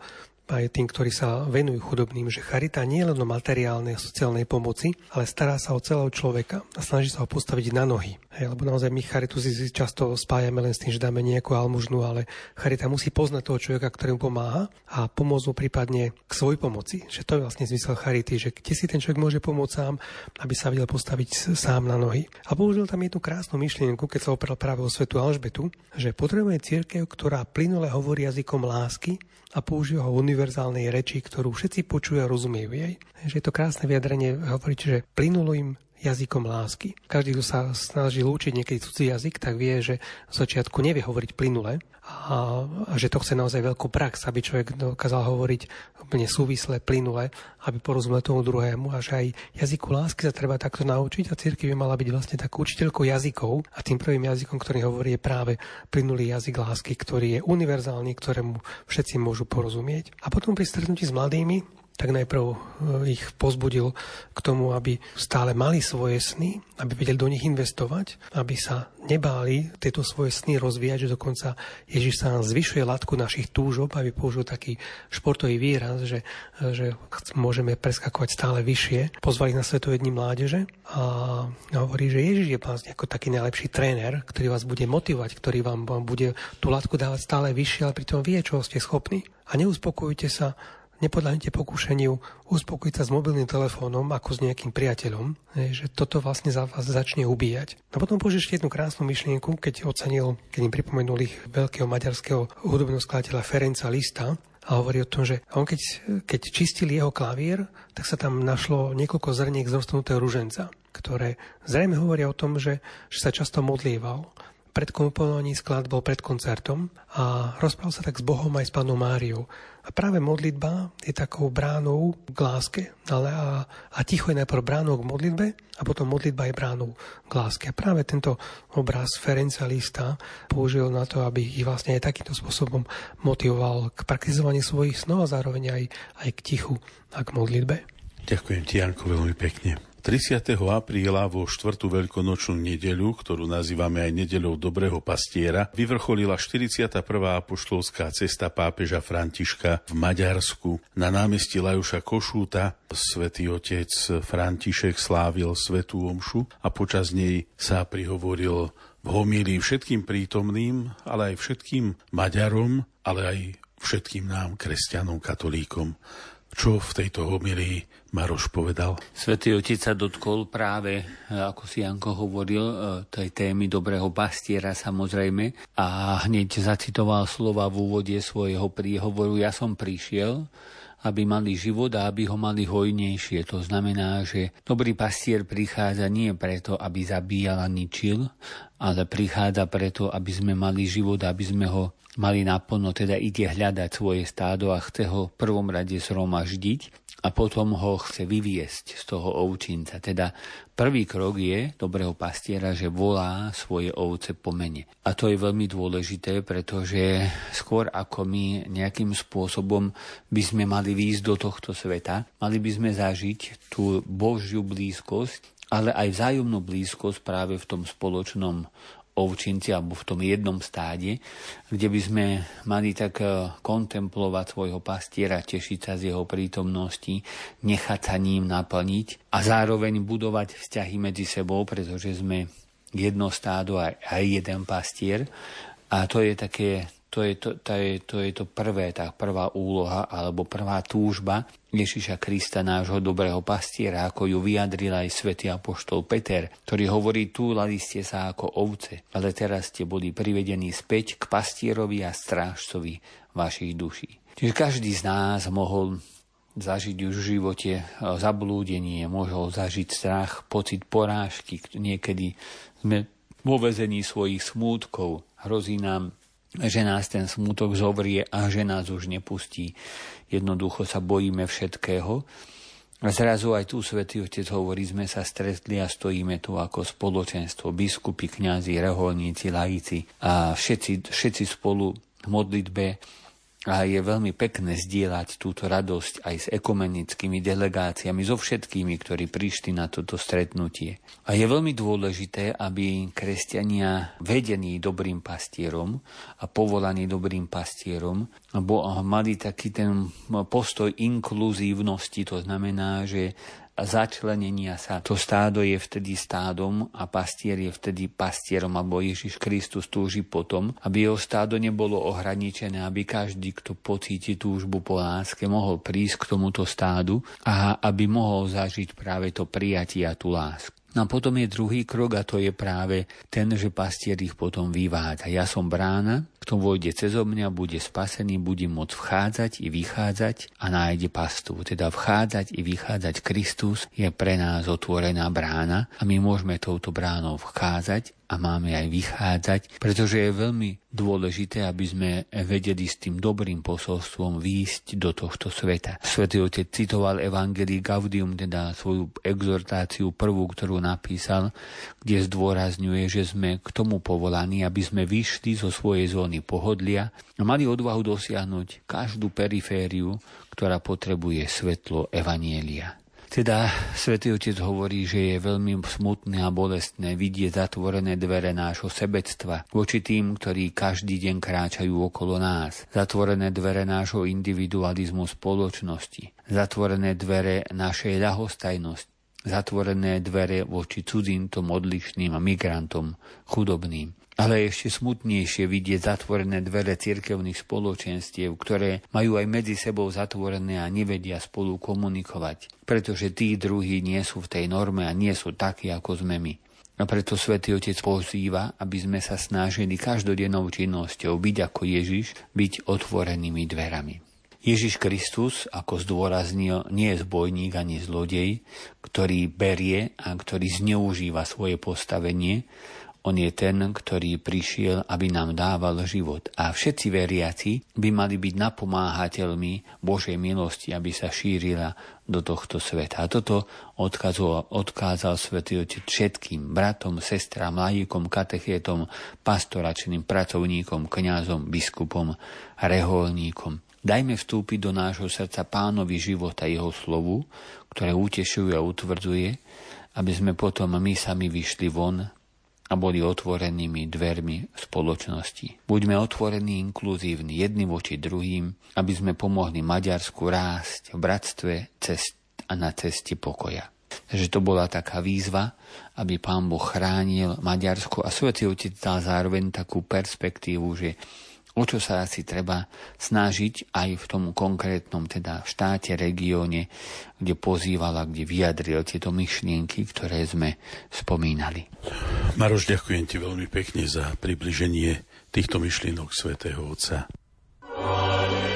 aj tým, ktorí sa venujú chudobným, že charita nie je len o materiálnej a sociálnej pomoci, ale stará sa o celého človeka a snaží sa ho postaviť na nohy. Hej, lebo naozaj my charitu si často spájame len s tým, že dáme nejakú almužnu, ale charita musí poznať toho človeka, ktorému pomáha a pomôcť mu prípadne k svojej pomoci. Že to je vlastne zmysel charity, že kde si ten človek môže pomôcť sám, aby sa vedel postaviť sám na nohy. A použil tam jednu krásnu myšlienku, keď sa opral práve o svetu Alžbetu, že potrebuje církev, ktorá plynule hovorí jazykom lásky a používa ho v univerzálnej reči, ktorú všetci počujú a rozumejú jej. Je to krásne vyjadrenie hovoriť, že plynulo im jazykom lásky. Každý, kto sa snažil učiť niekedy cudzí jazyk, tak vie, že v začiatku nevie hovoriť plynule a, a že to chce naozaj veľkú prax, aby človek dokázal hovoriť úplne súvisle, plynule, aby porozumel tomu druhému a že aj jazyku lásky sa treba takto naučiť a církev by mala byť vlastne takú učiteľkou jazykov a tým prvým jazykom, ktorý hovorí, je práve plynulý jazyk lásky, ktorý je univerzálny, ktorému všetci môžu porozumieť. A potom pri stretnutí s mladými tak najprv e, ich pozbudil k tomu, aby stále mali svoje sny, aby vedeli do nich investovať, aby sa nebáli tieto svoje sny rozvíjať, že dokonca Ježiš sa zvyšuje latku našich túžob, aby použil taký športový výraz, že, že môžeme preskakovať stále vyššie. Pozvali na Svetové dní mládeže a hovorí, že Ježiš je vlastne ako taký najlepší tréner, ktorý vás bude motivovať, ktorý vám, vám bude tú latku dávať stále vyššie, ale pritom vie, čo ste schopní. A neuspokojujte sa nepodľahnite pokúšaniu uspokojiť sa s mobilným telefónom ako s nejakým priateľom, že toto vlastne za vás začne ubíjať. A potom použil ešte jednu krásnu myšlienku, keď ocenil, keď im pripomenul ich veľkého maďarského hudobného skladateľa Ferenca Lista, a hovorí o tom, že on keď, keď čistil jeho klavír, tak sa tam našlo niekoľko zrniek z roztrhnutého ruženca, ktoré zrejme hovoria o tom, že, že sa často modlieval pred komponovaním skladbou pred koncertom a rozprával sa tak s Bohom aj s pánom Máriou. A práve modlitba je takou bránou k láske, ale a, a ticho je najprv bránou k modlitbe a potom modlitba je bránou k láske. A práve tento obraz Ferenca Lista použil na to, aby ich vlastne aj takýmto spôsobom motivoval k praktizovaniu svojich snov a zároveň aj, aj k tichu a k modlitbe. Ďakujem ti, Janko, veľmi pekne. 30. apríla vo štvrtú veľkonočnú nedeľu, ktorú nazývame aj nedeľou Dobrého pastiera, vyvrcholila 41. apoštolská cesta pápeža Františka v Maďarsku. Na námestí Lajuša Košúta svätý otec František slávil svetú omšu a počas nej sa prihovoril v homílii všetkým prítomným, ale aj všetkým Maďarom, ale aj všetkým nám, kresťanom, katolíkom. Čo v tejto homilii Maroš povedal? Svetý Otec sa dotkol práve, ako si Janko hovoril, e, tej témy dobrého pastiera samozrejme a hneď zacitoval slova v úvode svojho príhovoru Ja som prišiel, aby mali život a aby ho mali hojnejšie. To znamená, že dobrý pastier prichádza nie preto, aby zabíjal a ničil, ale prichádza preto, aby sme mali život, aby sme ho mali naplno, teda ide hľadať svoje stádo a chce ho v prvom rade zhromaždiť a potom ho chce vyviesť z toho ovčinca. Teda prvý krok je dobrého pastiera, že volá svoje ovce po mene. A to je veľmi dôležité, pretože skôr ako my nejakým spôsobom by sme mali výjsť do tohto sveta, mali by sme zažiť tú Božiu blízkosť, ale aj vzájomnú blízkosť práve v tom spoločnom ovčinci alebo v tom jednom stáde, kde by sme mali tak e, kontemplovať svojho pastiera, tešiť sa z jeho prítomnosti, nechať sa ním naplniť a zároveň budovať vzťahy medzi sebou, pretože sme jedno stádo a aj jeden pastier. A to je také to je to, to, je, to je to prvé, tá prvá úloha alebo prvá túžba Ježiša Krista, nášho dobrého pastiera, ako ju vyjadril aj svätý apoštol Peter, ktorý hovorí, túlali ste sa ako ovce, ale teraz ste boli privedení späť k pastierovi a strážcovi vašich duší. Čiže každý z nás mohol zažiť už v živote e, zablúdenie, mohol zažiť strach, pocit porážky, niekedy sme vo vezení svojich smútkov, hrozí nám že nás ten smutok zovrie a že nás už nepustí. Jednoducho sa bojíme všetkého. A zrazu aj tu Svetý Otec hovorí, sme sa stretli a stojíme tu ako spoločenstvo, biskupy, kňazi, reholníci, laici a všetci, všetci spolu v modlitbe a je veľmi pekné zdieľať túto radosť aj s ekumenickými delegáciami, so všetkými, ktorí prišli na toto stretnutie. A je veľmi dôležité, aby kresťania vedení dobrým pastierom a povolaní dobrým pastierom bo mali taký ten postoj inkluzívnosti, to znamená, že začlenenia sa. To stádo je vtedy stádom a pastier je vtedy pastierom, alebo Ježiš Kristus túži potom, aby jeho stádo nebolo ohraničené, aby každý, kto pocíti túžbu po láske, mohol prísť k tomuto stádu a aby mohol zažiť práve to prijatie a tú lásku. No a potom je druhý krok a to je práve ten, že pastier ich potom vyvádza. Ja som brána, kto vôjde cez mňa, bude spasený, bude môcť vchádzať i vychádzať a nájde pastu. Teda vchádzať i vychádzať Kristus je pre nás otvorená brána a my môžeme touto bránou vchádzať a máme aj vychádzať, pretože je veľmi dôležité, aby sme vedeli s tým dobrým posolstvom výjsť do tohto sveta. Svetý otec citoval Evangelii Gaudium, teda svoju exhortáciu prvú, ktorú napísal, kde zdôrazňuje, že sme k tomu povolaní, aby sme vyšli zo svojej zóny pohodlia a mali odvahu dosiahnuť každú perifériu, ktorá potrebuje svetlo Evanielia. Teda svätý Otec hovorí, že je veľmi smutné a bolestné vidieť zatvorené dvere nášho sebectva voči tým, ktorí každý deň kráčajú okolo nás. Zatvorené dvere nášho individualizmu spoločnosti. Zatvorené dvere našej ľahostajnosti zatvorené dvere voči cudzintom, odlišným a migrantom, chudobným. Ale ešte smutnejšie vidieť zatvorené dvere cirkevných spoločenstiev, ktoré majú aj medzi sebou zatvorené a nevedia spolu komunikovať, pretože tí druhí nie sú v tej norme a nie sú takí, ako sme my. A preto svätý Otec pozýva, aby sme sa snažili každodennou činnosťou byť ako Ježiš, byť otvorenými dverami. Ježiš Kristus, ako zdôraznil, nie je zbojník ani zlodej, ktorý berie a ktorý zneužíva svoje postavenie, on je ten, ktorý prišiel, aby nám dával život. A všetci veriaci by mali byť napomáhateľmi Božej milosti, aby sa šírila do tohto sveta. A toto odkázal, odkázal Svetý Otec všetkým bratom, sestrám, lajíkom, katechétom, pastoračným pracovníkom, kňazom, biskupom, reholníkom. Dajme vstúpiť do nášho srdca pánovi života jeho slovu, ktoré utešuje a utvrdzuje, aby sme potom my sami vyšli von a boli otvorenými dvermi spoločnosti. Buďme otvorení, inkluzívni, jedni voči druhým, aby sme pomohli Maďarsku rásť v bratstve cest a na ceste pokoja. Takže to bola taká výzva, aby pán Boh chránil Maďarsko a Svetý Otec dal zároveň takú perspektívu, že o čo sa asi treba snažiť aj v tom konkrétnom teda štáte, regióne, kde pozývala, kde vyjadril tieto myšlienky, ktoré sme spomínali. Maroš, ďakujem ti veľmi pekne za približenie týchto myšlienok svätého Otca. Milí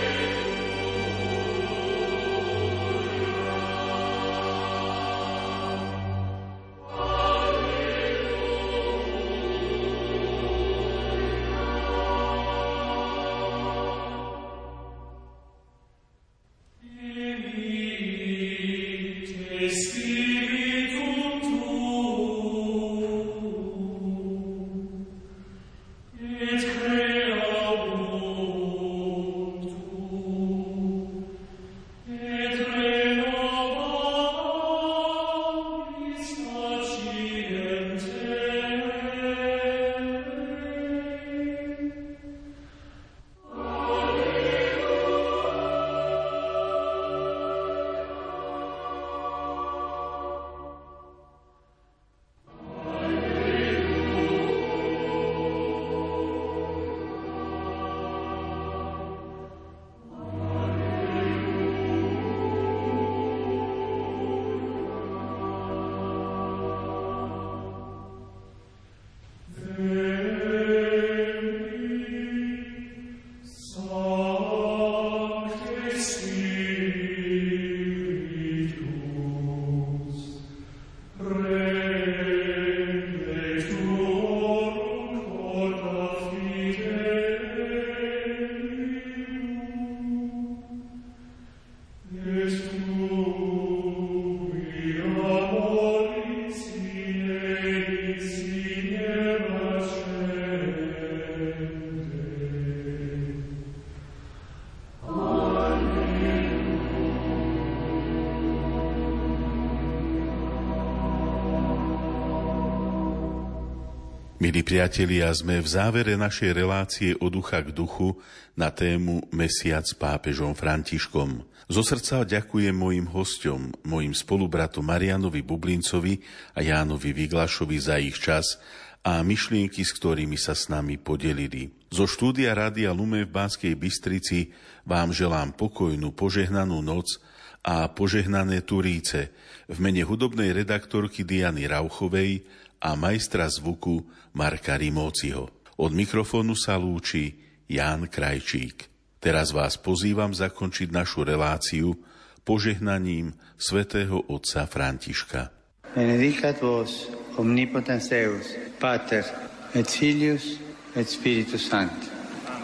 priatelia, sme v závere našej relácie od ducha k duchu na tému Mesiac s pápežom Františkom. Zo srdca ďakujem mojim hostom, mojim spolubratom Marianovi Bublincovi a Jánovi Vyglašovi za ich čas a myšlienky, s ktorými sa s nami podelili. Zo štúdia Rádia Lume v Banskej Bystrici vám želám pokojnú, požehnanú noc a požehnané Turíce v mene hudobnej redaktorky Diany Rauchovej a majstra zvuku Marka Rimóciho. Od mikrofónu sa lúči Ján Krajčík. Teraz vás pozývam zakončiť našu reláciu požehnaním svätého otca Františka. Benedicat vos omnipotens Deus, Pater et Filius et Spiritus Sancti.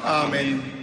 Amen. prešiel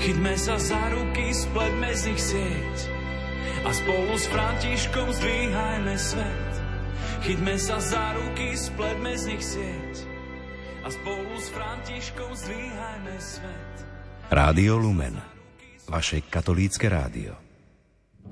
Chytme sa za ruky, spletme z nich sieť a spolu s Františkom zdvíhajme svet. Chytme sa za ruky, spletme z nich sieť a spolu s Františkom zdvíhajme svet. Rádio Lumen, vaše katolícke rádio.